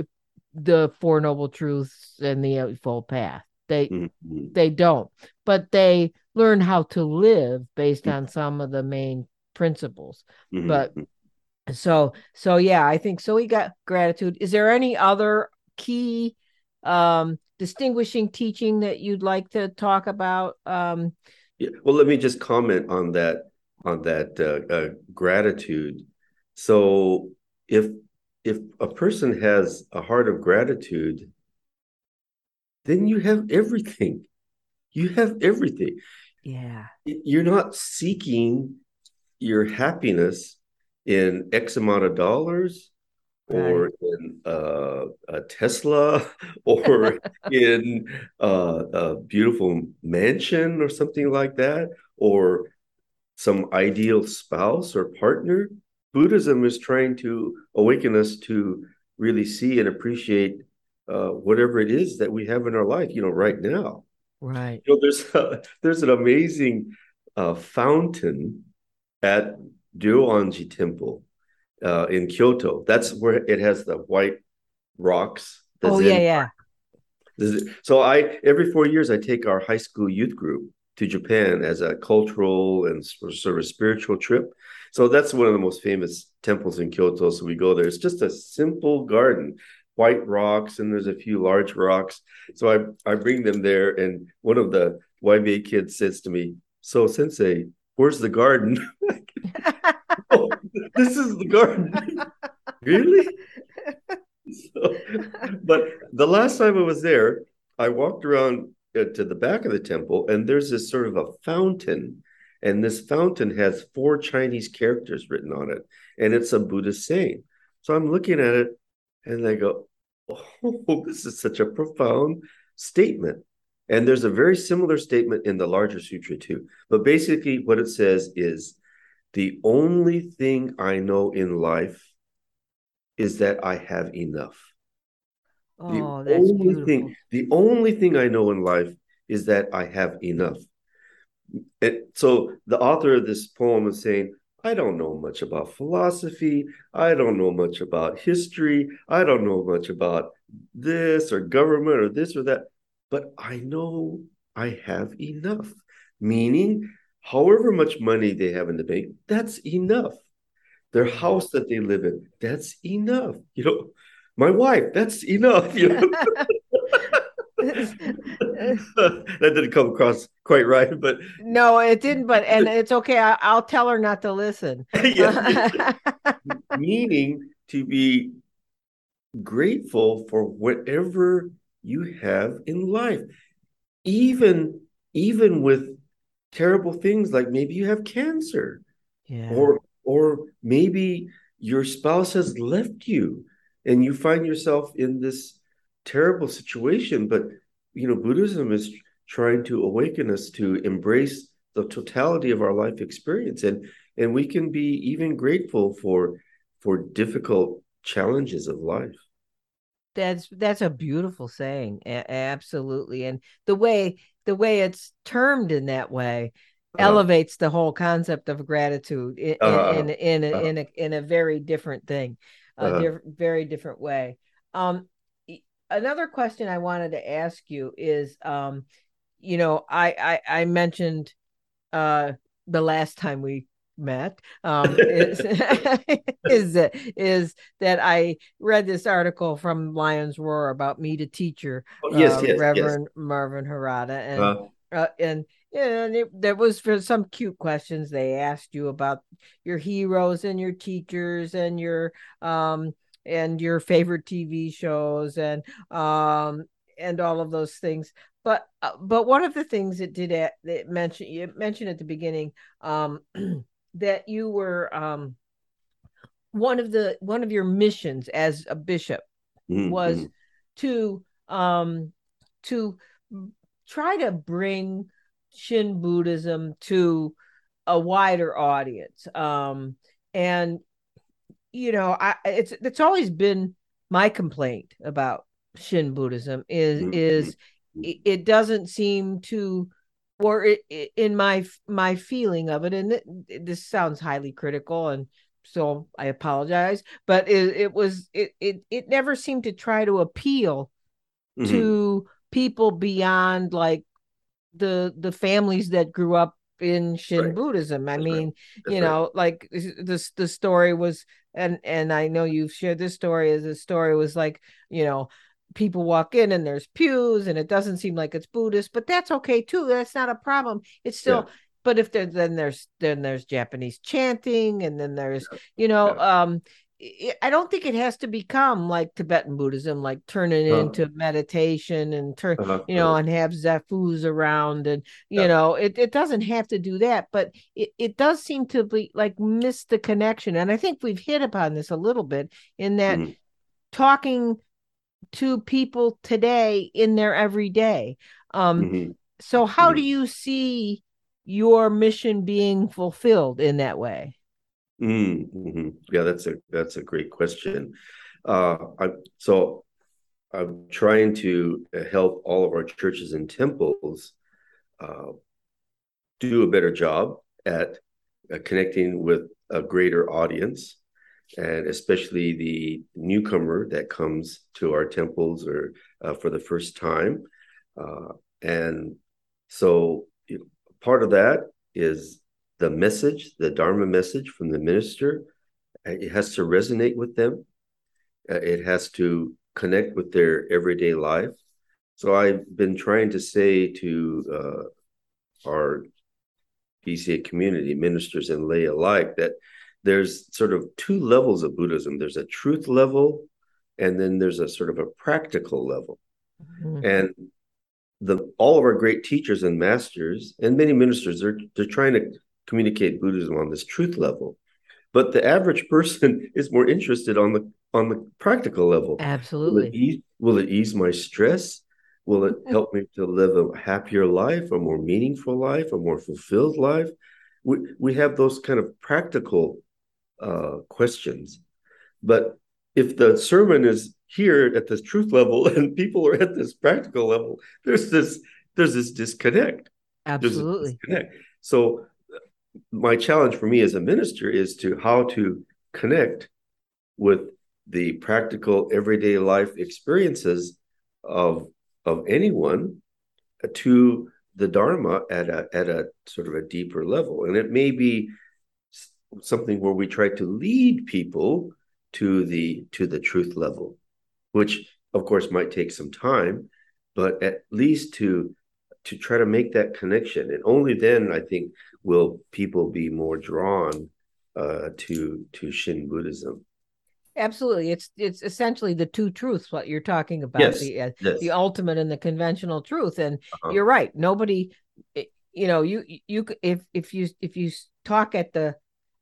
A: the four noble truths and the eightfold path they
B: Mhm. Mhm.
A: they don't but they learn how to live based on some of the main principles
B: Mhm.
A: but so so yeah i think so we got gratitude is there any other key um distinguishing teaching that you'd like to talk about um
B: Yeah. Well, let me just comment on that on that uh, uh, gratitude. So if if a person has a heart of gratitude, then you have everything. You have everything.
A: yeah
B: You're not seeking your happiness in X amount of dollars or in uh, a Tesla or in uh, a beautiful mansion or something like that, or some ideal spouse or partner. Buddhism is trying to awaken us to really see and appreciate uh, whatever it is that we have in our life, you know, right now.
A: right
B: You know, there's a, there's an amazing a fountain at Ryoanji Temple uh, in Kyoto. That's where it has the white rocks.
A: Oh yeah, yeah.
B: So I every four years I take our high school youth group to Japan as a cultural and sort of spiritual trip. So that's one of the most famous temples in Kyoto. So we go there. It's just a simple garden, white rocks, and there's a few large rocks. So I I bring them there, and one of the YBA kids says to me, "So Sensei, where's the garden?" this is the garden. really? So, but the last time I was there, I walked around uh, to the back of the temple, and there's this sort of a fountain. And this fountain has four Chinese characters written on it, and it's a Buddhist saying. So I'm looking at it, and I go, "Oh, this is such a profound statement." And there's a very similar statement in the larger sutra too. But basically, what it says is, "The only thing I know in life is that I have enough.
A: Oh, the that's
B: only
A: beautiful.
B: thing, the only thing I know in life is that I have enough. And so the author of this poem is saying, I don't know much about philosophy. I don't know much about history. I don't know much about this or government or this or that, but I know I have enough. Meaning, however much money they have in the bank, that's enough their house that they live in. That's enough. You know, my wife, that's enough. You know. that didn't come across quite right, but
A: no, it didn't. But and it's okay. I, will tell her not to listen.
B: Meaning to be grateful for whatever you have in life, even even with terrible things like maybe you have cancer,
A: yeah.
B: or or maybe your spouse has left you and you find yourself in this terrible situation. But you know buddhism is trying to awaken us to embrace the totality of our life experience. And and we can be even grateful for for difficult challenges of life.
A: That's that's a beautiful saying. A- absolutely. And the way the way it's termed in that way uh-huh. elevates the whole concept of gratitude in uh-huh. in, in, in, a, uh-huh. in, a, in a very different thing, a uh-huh. diff- very different way. Um, another question I wanted to ask you is, um, you know, I I, I mentioned uh, the last time we met um, is is that is that I read this article from Lions Roar about Meet a Teacher,
B: oh, yes,
A: uh,
B: yes,
A: Reverend
B: yes.
A: Marvin Harada, and uh-huh. uh, and yeah, and it, there was for some cute questions they asked you about your heroes and your teachers and your um and your favorite TV shows and um and all of those things. But uh, but one of the things it did at, it mentioned you mentioned at the beginning um that you were um one of the one of your missions as a bishop mm-hmm. was to um to try to bring Shin Buddhism to a wider audience. Um, and you know, I it's it's always been my complaint about Shin Buddhism is mm-hmm. is it doesn't seem to or it, it, in my my feeling of it and it, this sounds highly critical and so I apologize but it, it was it, it it never seemed to try to appeal mm-hmm. to people beyond like the the families that grew up in Shin right. Buddhism. I That's mean, right. you know, right. like this the story was and and I know you've shared this story as a story was like, you know, people walk in and there's pews and it doesn't seem like it's Buddhist, but that's okay too. That's not a problem. It's still yeah. but if there then there's then there's Japanese chanting and then there's, yeah. you know, yeah. um I don't think it has to become like Tibetan Buddhism, like turning uh-huh. into meditation and turn, uh-huh. you know, uh-huh. and have zafus around, and you know, it, it doesn't have to do that, but it, it does seem to be like miss the connection, and I think we've hit upon this a little bit in that mm-hmm. talking to people today in their everyday. Um, mm-hmm. so how mm-hmm. do you see your mission being fulfilled in that way?
B: Mm-hmm. Yeah, that's a that's a great question. Uh, I, so I'm trying to help all of our churches and temples uh, do a better job at uh, connecting with a greater audience and especially the newcomer that comes to our temples or uh, for the first time. Uh, and so you know, part of that is the message the dharma message from the minister. It has to resonate with them. Uh, it has to connect with their everyday life. So i've been trying to say to uh, our BCA community, ministers and lay alike, that there's sort of two levels of Buddhism. There's a truth level, and then there's a sort of a practical level. Mm-hmm. And the all of our great teachers and masters and many ministers they're they're trying to communicate Buddhism on this truth level. But the average person is more interested on the on the practical level.
A: Absolutely.
B: Will it ease, will it ease my stress? Will it help me to live a happier life, a more meaningful life, a more fulfilled life? We, we have those kind of practical uh, questions. But if the sermon is here at this truth level and people are at this practical level, there's this there's this disconnect.
A: Absolutely.
B: Disconnect. So my challenge for me as a minister is to how to connect with the practical everyday life experiences of of anyone to the Dharma at a at a sort of a deeper level. And it may be something where we try to lead people to the to the truth level, which of course might take some time, but at least to to try to make that connection. And only then I think will people be more drawn uh, to to Shin Buddhism.
A: Absolutely, it's it's essentially the two truths. What you're talking about,
B: yes,
A: the uh,
B: yes.
A: the ultimate and the conventional truth. And uh-huh. you're right. Nobody, eh, you know, you you if if you if you talk at the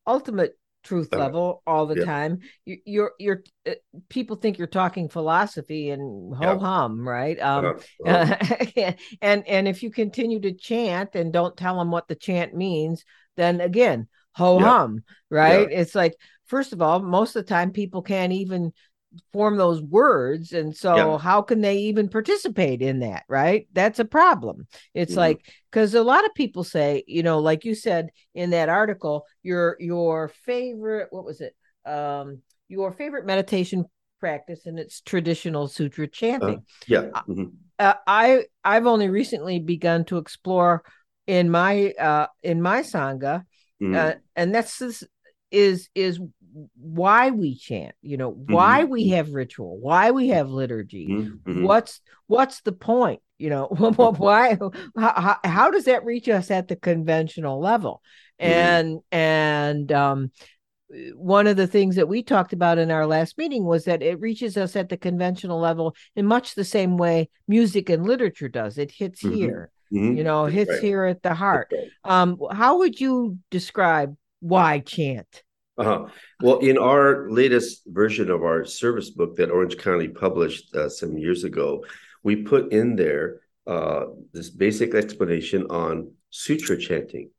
A: ultimate truth uh, level all the yeah. time, you, you're you're uh, people think you're talking philosophy and ho yeah. hum, right? Um, uh-huh. and and if you continue to chant and don't tell them what the chant means, then again ho hum, right? It's like first of all, most of the time people can't even form those words and so yeah. how can they even participate in that right that's a problem it's mm-hmm. like because a lot of people say you know like you said in that article your your favorite what was it um your favorite meditation practice and it's traditional sutra chanting uh,
B: yeah mm-hmm.
A: uh, i i've only recently begun to explore in my uh in my sangha mm-hmm. uh, and that's this is is why we chant you know why mm-hmm. we have ritual why we have liturgy mm-hmm. mm-hmm. what's what's the point you know why how, how does that reach us at the conventional level mm-hmm. and and um one of the things that we talked about in our last meeting was that it reaches us at the conventional level in much the same way music and literature does it hits mm-hmm. here you know hits right. here at the heart right. um how would you describe why chant
B: uh-huh. Well, in our latest version of our service book that Orange County published uh, some years ago, we put in there uh, this basic explanation on sutra chanting.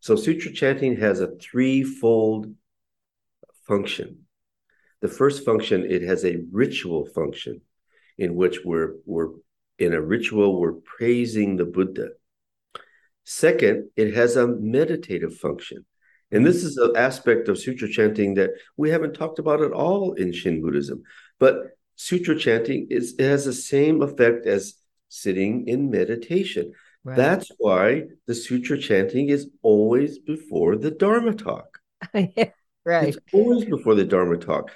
B: So, sutra chanting has a threefold function. The first function, it has a ritual function in which we're, we're in a ritual, we're praising the Buddha. Second, it has a meditative function and this is an aspect of sutra chanting that we haven't talked about at all in Shin Buddhism. But sutra chanting is it has the same effect as sitting in meditation. Right. That's why the sutra chanting is always before the Dharma talk.
A: yeah, right.
B: It's always before the Dharma talk.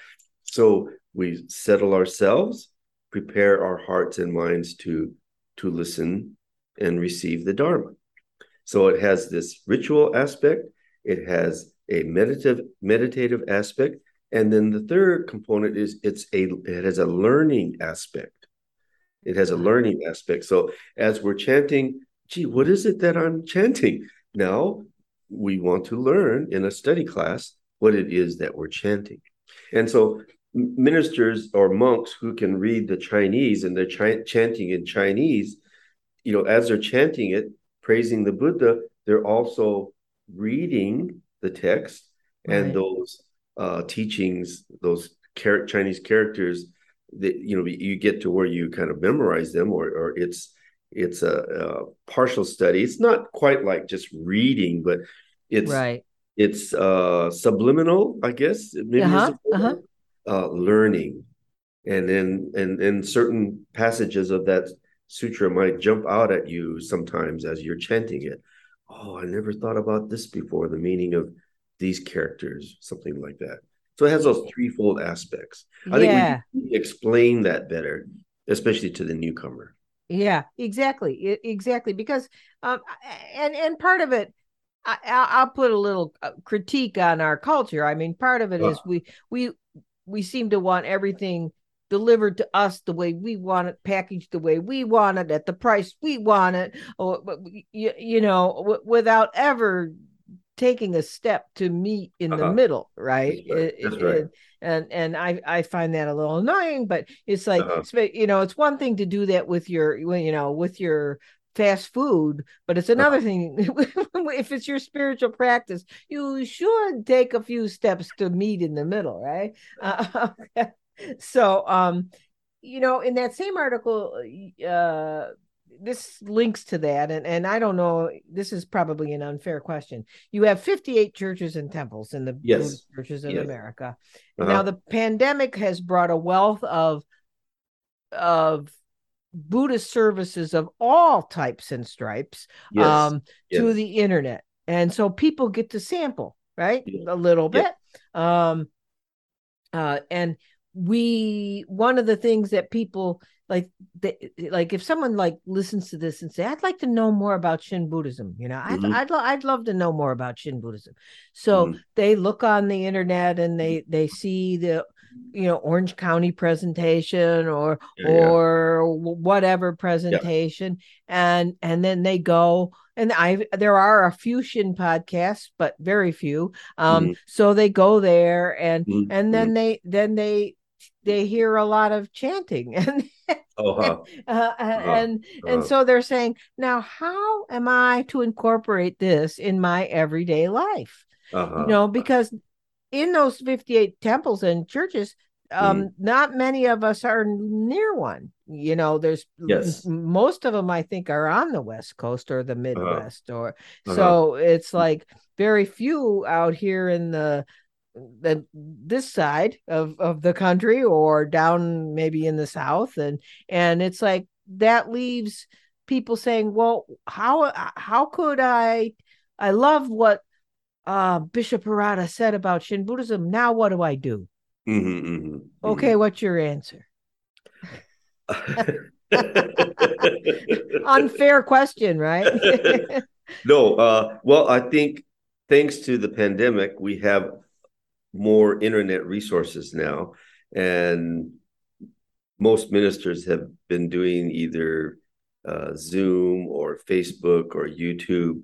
B: So we settle ourselves, prepare our hearts and minds to to listen and receive the Dharma. So it has this ritual aspect it has a meditative meditative aspect, and then the third component is it's a it has a learning aspect. It has a mm-hmm. learning aspect. So as we're chanting, gee, what is it that I'm chanting? Now we want to learn in a study class what it is that we're chanting. And so ministers or monks who can read the Chinese and they're ch- chanting in Chinese, you know, as they're chanting it, praising the Buddha, they're also reading the text and those uh, teachings, those char- Chinese characters that you know you get to where you kind of memorize them, or or it's it's a, a, partial study. It's not quite like just reading, but it's
A: right.
B: It's uh, subliminal, I guess. Maybe
A: uh-huh, uh-huh.
B: Uh, learning, and then and and certain passages of that sutra might jump out at you sometimes as you're chanting it. Oh, I never thought about this before. The meaning of these characters, something like that. So it has those threefold aspects. I yeah. think we explain that better, especially to the newcomer.
A: Yeah, exactly, exactly. Because um, and and part of it, I, will put a little uh, critique on our culture. I mean, part of it is we we we seem to want everything delivered to us the way we want it, packaged the way we want it, at the price we want it, or you, you know, w- without ever taking a step to meet in uh-huh. the middle, right?
B: That's right. That's right. It,
A: and and I I find that a little annoying, but it's like uh-huh. you know, it's one thing to do that with your you know with your fast food but it's another uh-huh. thing if it's your spiritual practice you should take a few steps to meet in the middle right uh, so um you know in that same article uh this links to that and and i don't know this is probably an unfair question you have 58 churches and temples in the
B: yes.
A: churches in yes. america uh-huh. now the pandemic has brought a wealth of of buddhist services of all types and stripes yes. um to the internet and so people get to sample right a little bit um uh and we one of the things that people like they, like if someone like listens to this and say i'd like to know more about shin buddhism you know i'd mm-hmm. I'd, lo- I'd love to know more about shin buddhism so mm-hmm. they look on the internet and they they see the you know orange county presentation or yeah, or yeah. whatever presentation yeah. and and then they go and i there are a few shin podcasts but very few um mm-hmm. so they go there and mm-hmm. and then they then they they hear a lot of chanting and uh-huh. uh, uh, uh-huh. and uh-huh. and so they're saying now how am i to incorporate this in my everyday life uh-huh. you know because in those 58 temples and churches um mm. not many of us are near one you know there's
B: yes.
A: most of them i think are on the west coast or the uh-huh. midwest or so it's like very few out here in the the this side of of the country or down maybe in the south. And and it's like that leaves people saying well how how could i i love what uh bishop harada said about shin buddhism. Now what do i do?
B: Mm-hmm, mm-hmm,
A: okay mm-hmm. what's your answer? Unfair question right?
B: No uh well i think thanks to the pandemic we have more internet resources now. And most ministers have been doing either uh, Zoom or Facebook or YouTube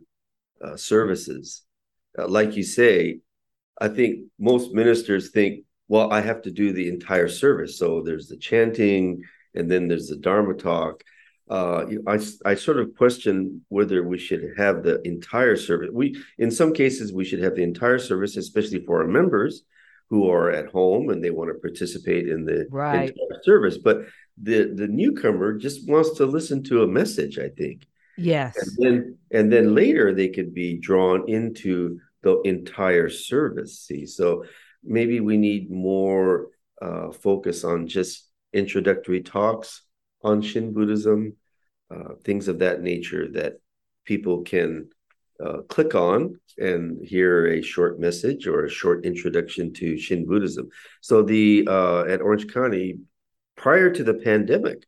B: uh, services. Uh, like you say, I think most ministers think, well, I have to do the entire service. So there's the chanting, and then there's the Dharma talk, uh, I, I sort of question whether we should have the entire service. We, in some cases, we should have the entire service, especially for our members who are at home and they want to participate in the
A: right.
B: service. But the the newcomer just wants to listen to a message. I think.
A: Yes.
B: And then and then later they could be drawn into the entire service. See, so maybe we need more uh, focus on just introductory talks on Shin Buddhism, uh, things of that nature that people can uh, click on and hear a short message or a short introduction to Shin Buddhism. So the uh, at Orange County, prior to the pandemic,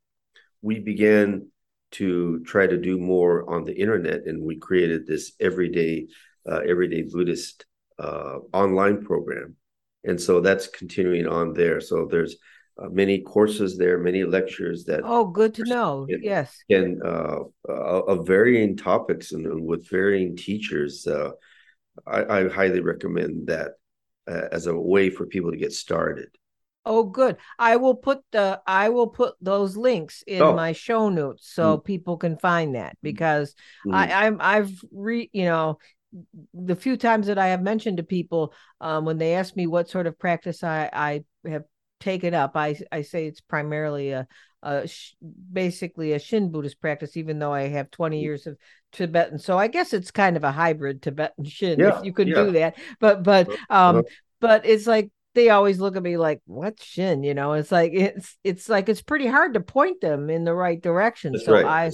B: we began to try to do more on the internet, and we created this everyday uh, everyday Buddhist uh, online program, and so that's continuing on there. So there's uh, many courses there, many lectures that.
A: Oh, good to know.
B: Can,
A: yes.
B: And uh, uh, of varying topics and, and with varying teachers. Uh, I, I, highly recommend that uh, as a way for people to get started.
A: Oh, good. I will put the I will put those links in oh. my show notes so mm. people can find that because mm. I I'm I've re you know the few times that I have mentioned to people um, when they ask me what sort of practice I I have take it up. I I say it's primarily a a sh- basically a Shin Buddhist practice, even though I have 20 years of Tibetan. So I guess it's kind of a hybrid Tibetan Shin,
B: Yeah,
A: if you could
B: yeah.
A: do that. But but um
B: Uh-huh.
A: but it's like they always look at me like, what Shin?" You know, it's like it's it's like it's pretty hard to point them in the right direction.
B: That's
A: so
B: right.
A: I.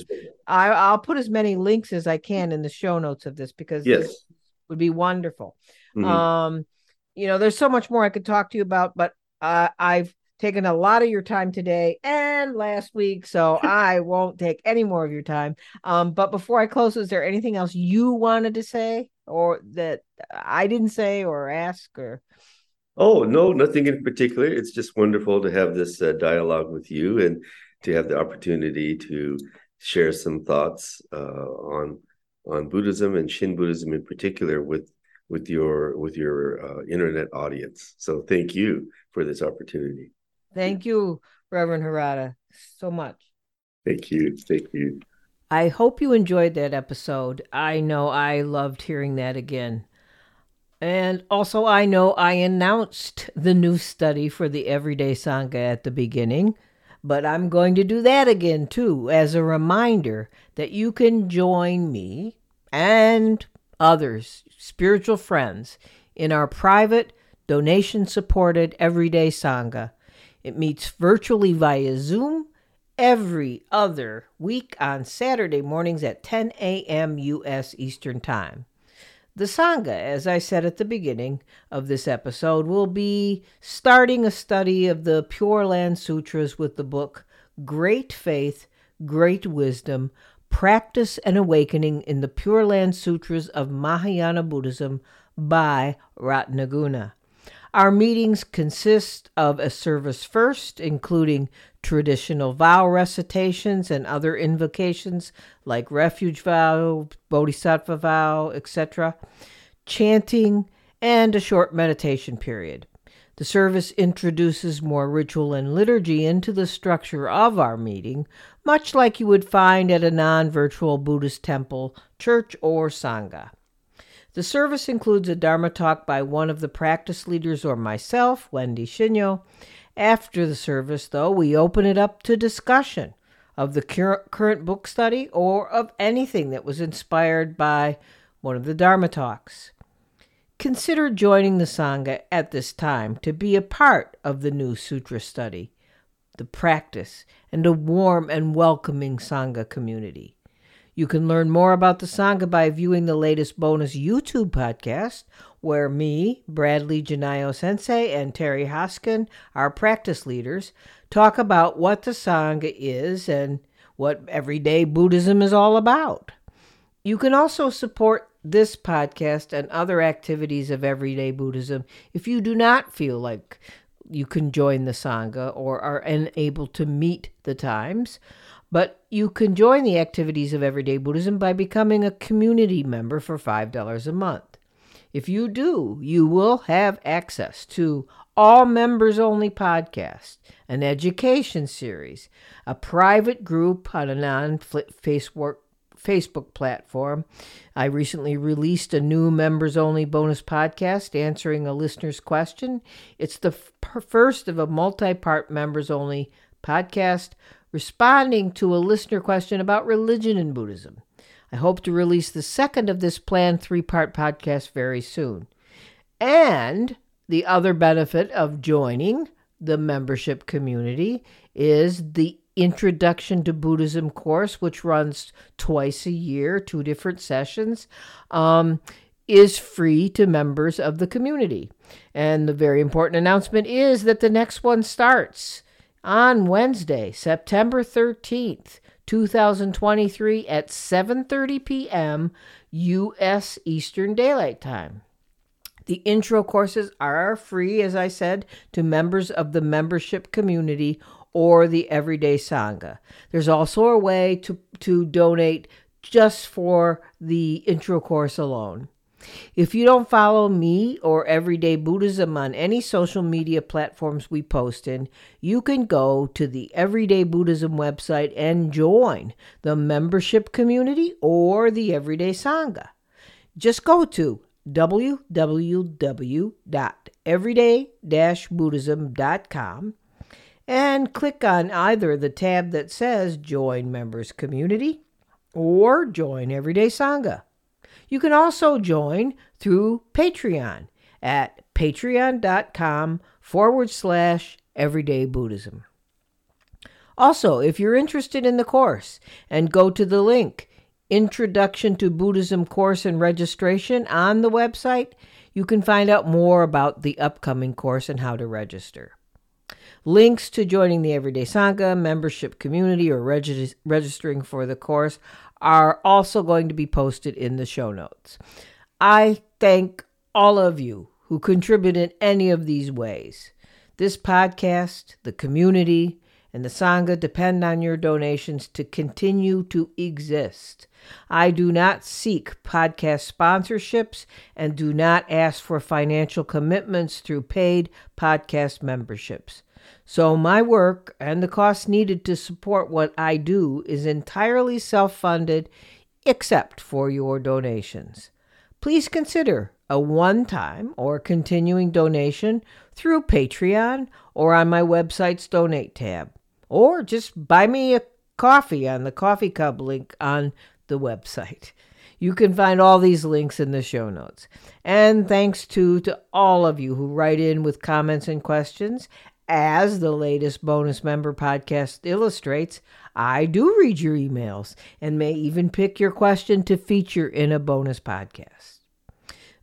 A: I I'll put as many links as I can in the show notes of this because
B: Yes.
A: this would be wonderful.
B: Mhm.
A: Um, you know, there's so much more I could talk to you about, but uh, I've taken a lot of your time today and last week, so I won't take any more of your time. Um, but before I close, is there anything else you wanted to say or that I didn't say or ask or?
B: Oh, no, nothing in particular. It's just wonderful to have this uh, dialogue with you and to have the opportunity to share some thoughts uh, on on Buddhism and Shin Buddhism in particular with with your with your uh, internet audience. So thank you for this opportunity.
A: Thank you, Reverend Harada, so much.
B: Thank you. Thank you.
A: I hope you enjoyed that episode. I know I loved hearing that again. And also, I know I announced the new study for the Everyday Sangha at the beginning, but I'm going to do that again too, as a reminder that you can join me and others, spiritual friends, in our private, donation supported Everyday Sangha. It meets virtually via Zoom every other week on Saturday mornings at 10 a.m. U.S. Eastern Time. The Sangha, as I said at the beginning of this episode, will be starting a study of the Pure Land Sutras with the book Great Faith, Great Wisdom Practice and Awakening in the Pure Land Sutras of Mahayana Buddhism by Ratnaguna. Our meetings consist of a service first, including traditional vow recitations and other invocations like refuge vow, bodhisattva vow, etc., chanting, and a short meditation period. The service introduces more ritual and liturgy into the structure of our meeting, much like you would find at a non virtual Buddhist temple, church, or Sangha. The service includes a Dharma talk by one of the practice leaders or myself, Wendy Shinyo. After the service, though, we open it up to discussion of the cur- current book study or of anything that was inspired by one of the Dharma talks. Consider joining the Sangha at this time to be a part of the new Sutra study, the practice, and a warm and welcoming Sangha community. You can learn more about the Sangha by viewing the latest bonus YouTube podcast, where me, Bradley Janayo Sensei, and Terry Hoskin, our practice leaders, talk about what the Sangha is and what everyday Buddhism is all about. You can also support this podcast and other activities of everyday Buddhism if you do not feel like you can join the Sangha or are unable to meet the times. But you can join the activities of Everyday Buddhism by becoming a community member for $5 a month. If you do, you will have access to all members only podcasts, an education series, a private group on a non Facebook Facebook platform. I recently released a new members only bonus podcast answering a listener's question. It's the f- first of a multi part members only podcast responding to a listener question about religion and Buddhism. I hope to release the second of this planned three part podcast very soon. And the other benefit of joining the membership community is the Introduction to Buddhism course, which runs twice a year, two different sessions, um, is free to members of the community. And the very important announcement is that the next one starts on Wednesday, September 13th, 2023 at 7:30 p.m. US Eastern Daylight Time. The intro courses are free as I said to members of the membership community or the Everyday Sangha. There's also a way to to donate just for the intro course alone. If you don't follow me or Everyday Buddhism on any social media platforms we post in, you can go to the Everyday Buddhism website and join the membership community or the Everyday Sangha. Just go to www.everyday-buddhism.com and click on either the tab that says Join Members Community or Join Everyday Sangha. You can also join through Patreon at patreon.com forward slash everyday Buddhism. Also, if you're interested in the course and go to the link Introduction to Buddhism course and registration on the website, you can find out more about the upcoming course and how to register. Links to joining the Everyday Sangha membership community or regi- registering for the course are also going to be posted in the show notes. I thank all of you who contribute in any of these ways. This podcast, the community, and the Sangha depend on your donations to continue to exist. I do not seek podcast sponsorships and do not ask for financial commitments through paid podcast memberships. So, my work and the costs needed to support what I do is entirely self funded, except for your donations. Please consider a one time or continuing donation through Patreon or on my website's Donate tab. Or just buy me a coffee on the Coffee Cup link on the website. You can find all these links in the show notes. And thanks to, to all of you who write in with comments and questions as the latest bonus member podcast illustrates, I do read your emails and may even pick your question to feature in a bonus podcast.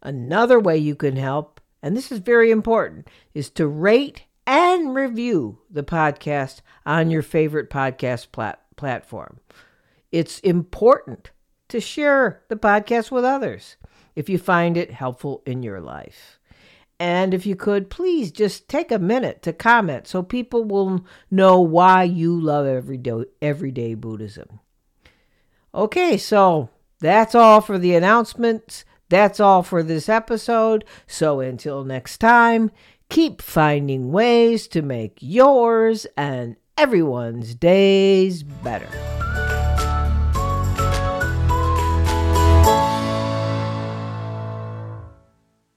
A: Another way you can help, and this is very important, is to rate and review the podcast on your favorite podcast plat- platform. It's important to share the podcast with others if you find it helpful in your life. And if you could, please just take a minute to comment so people will know why you love everyday, everyday Buddhism. Okay, so that's all for the announcements. That's all for this episode. So until next time, keep finding ways to make yours and everyone's days better.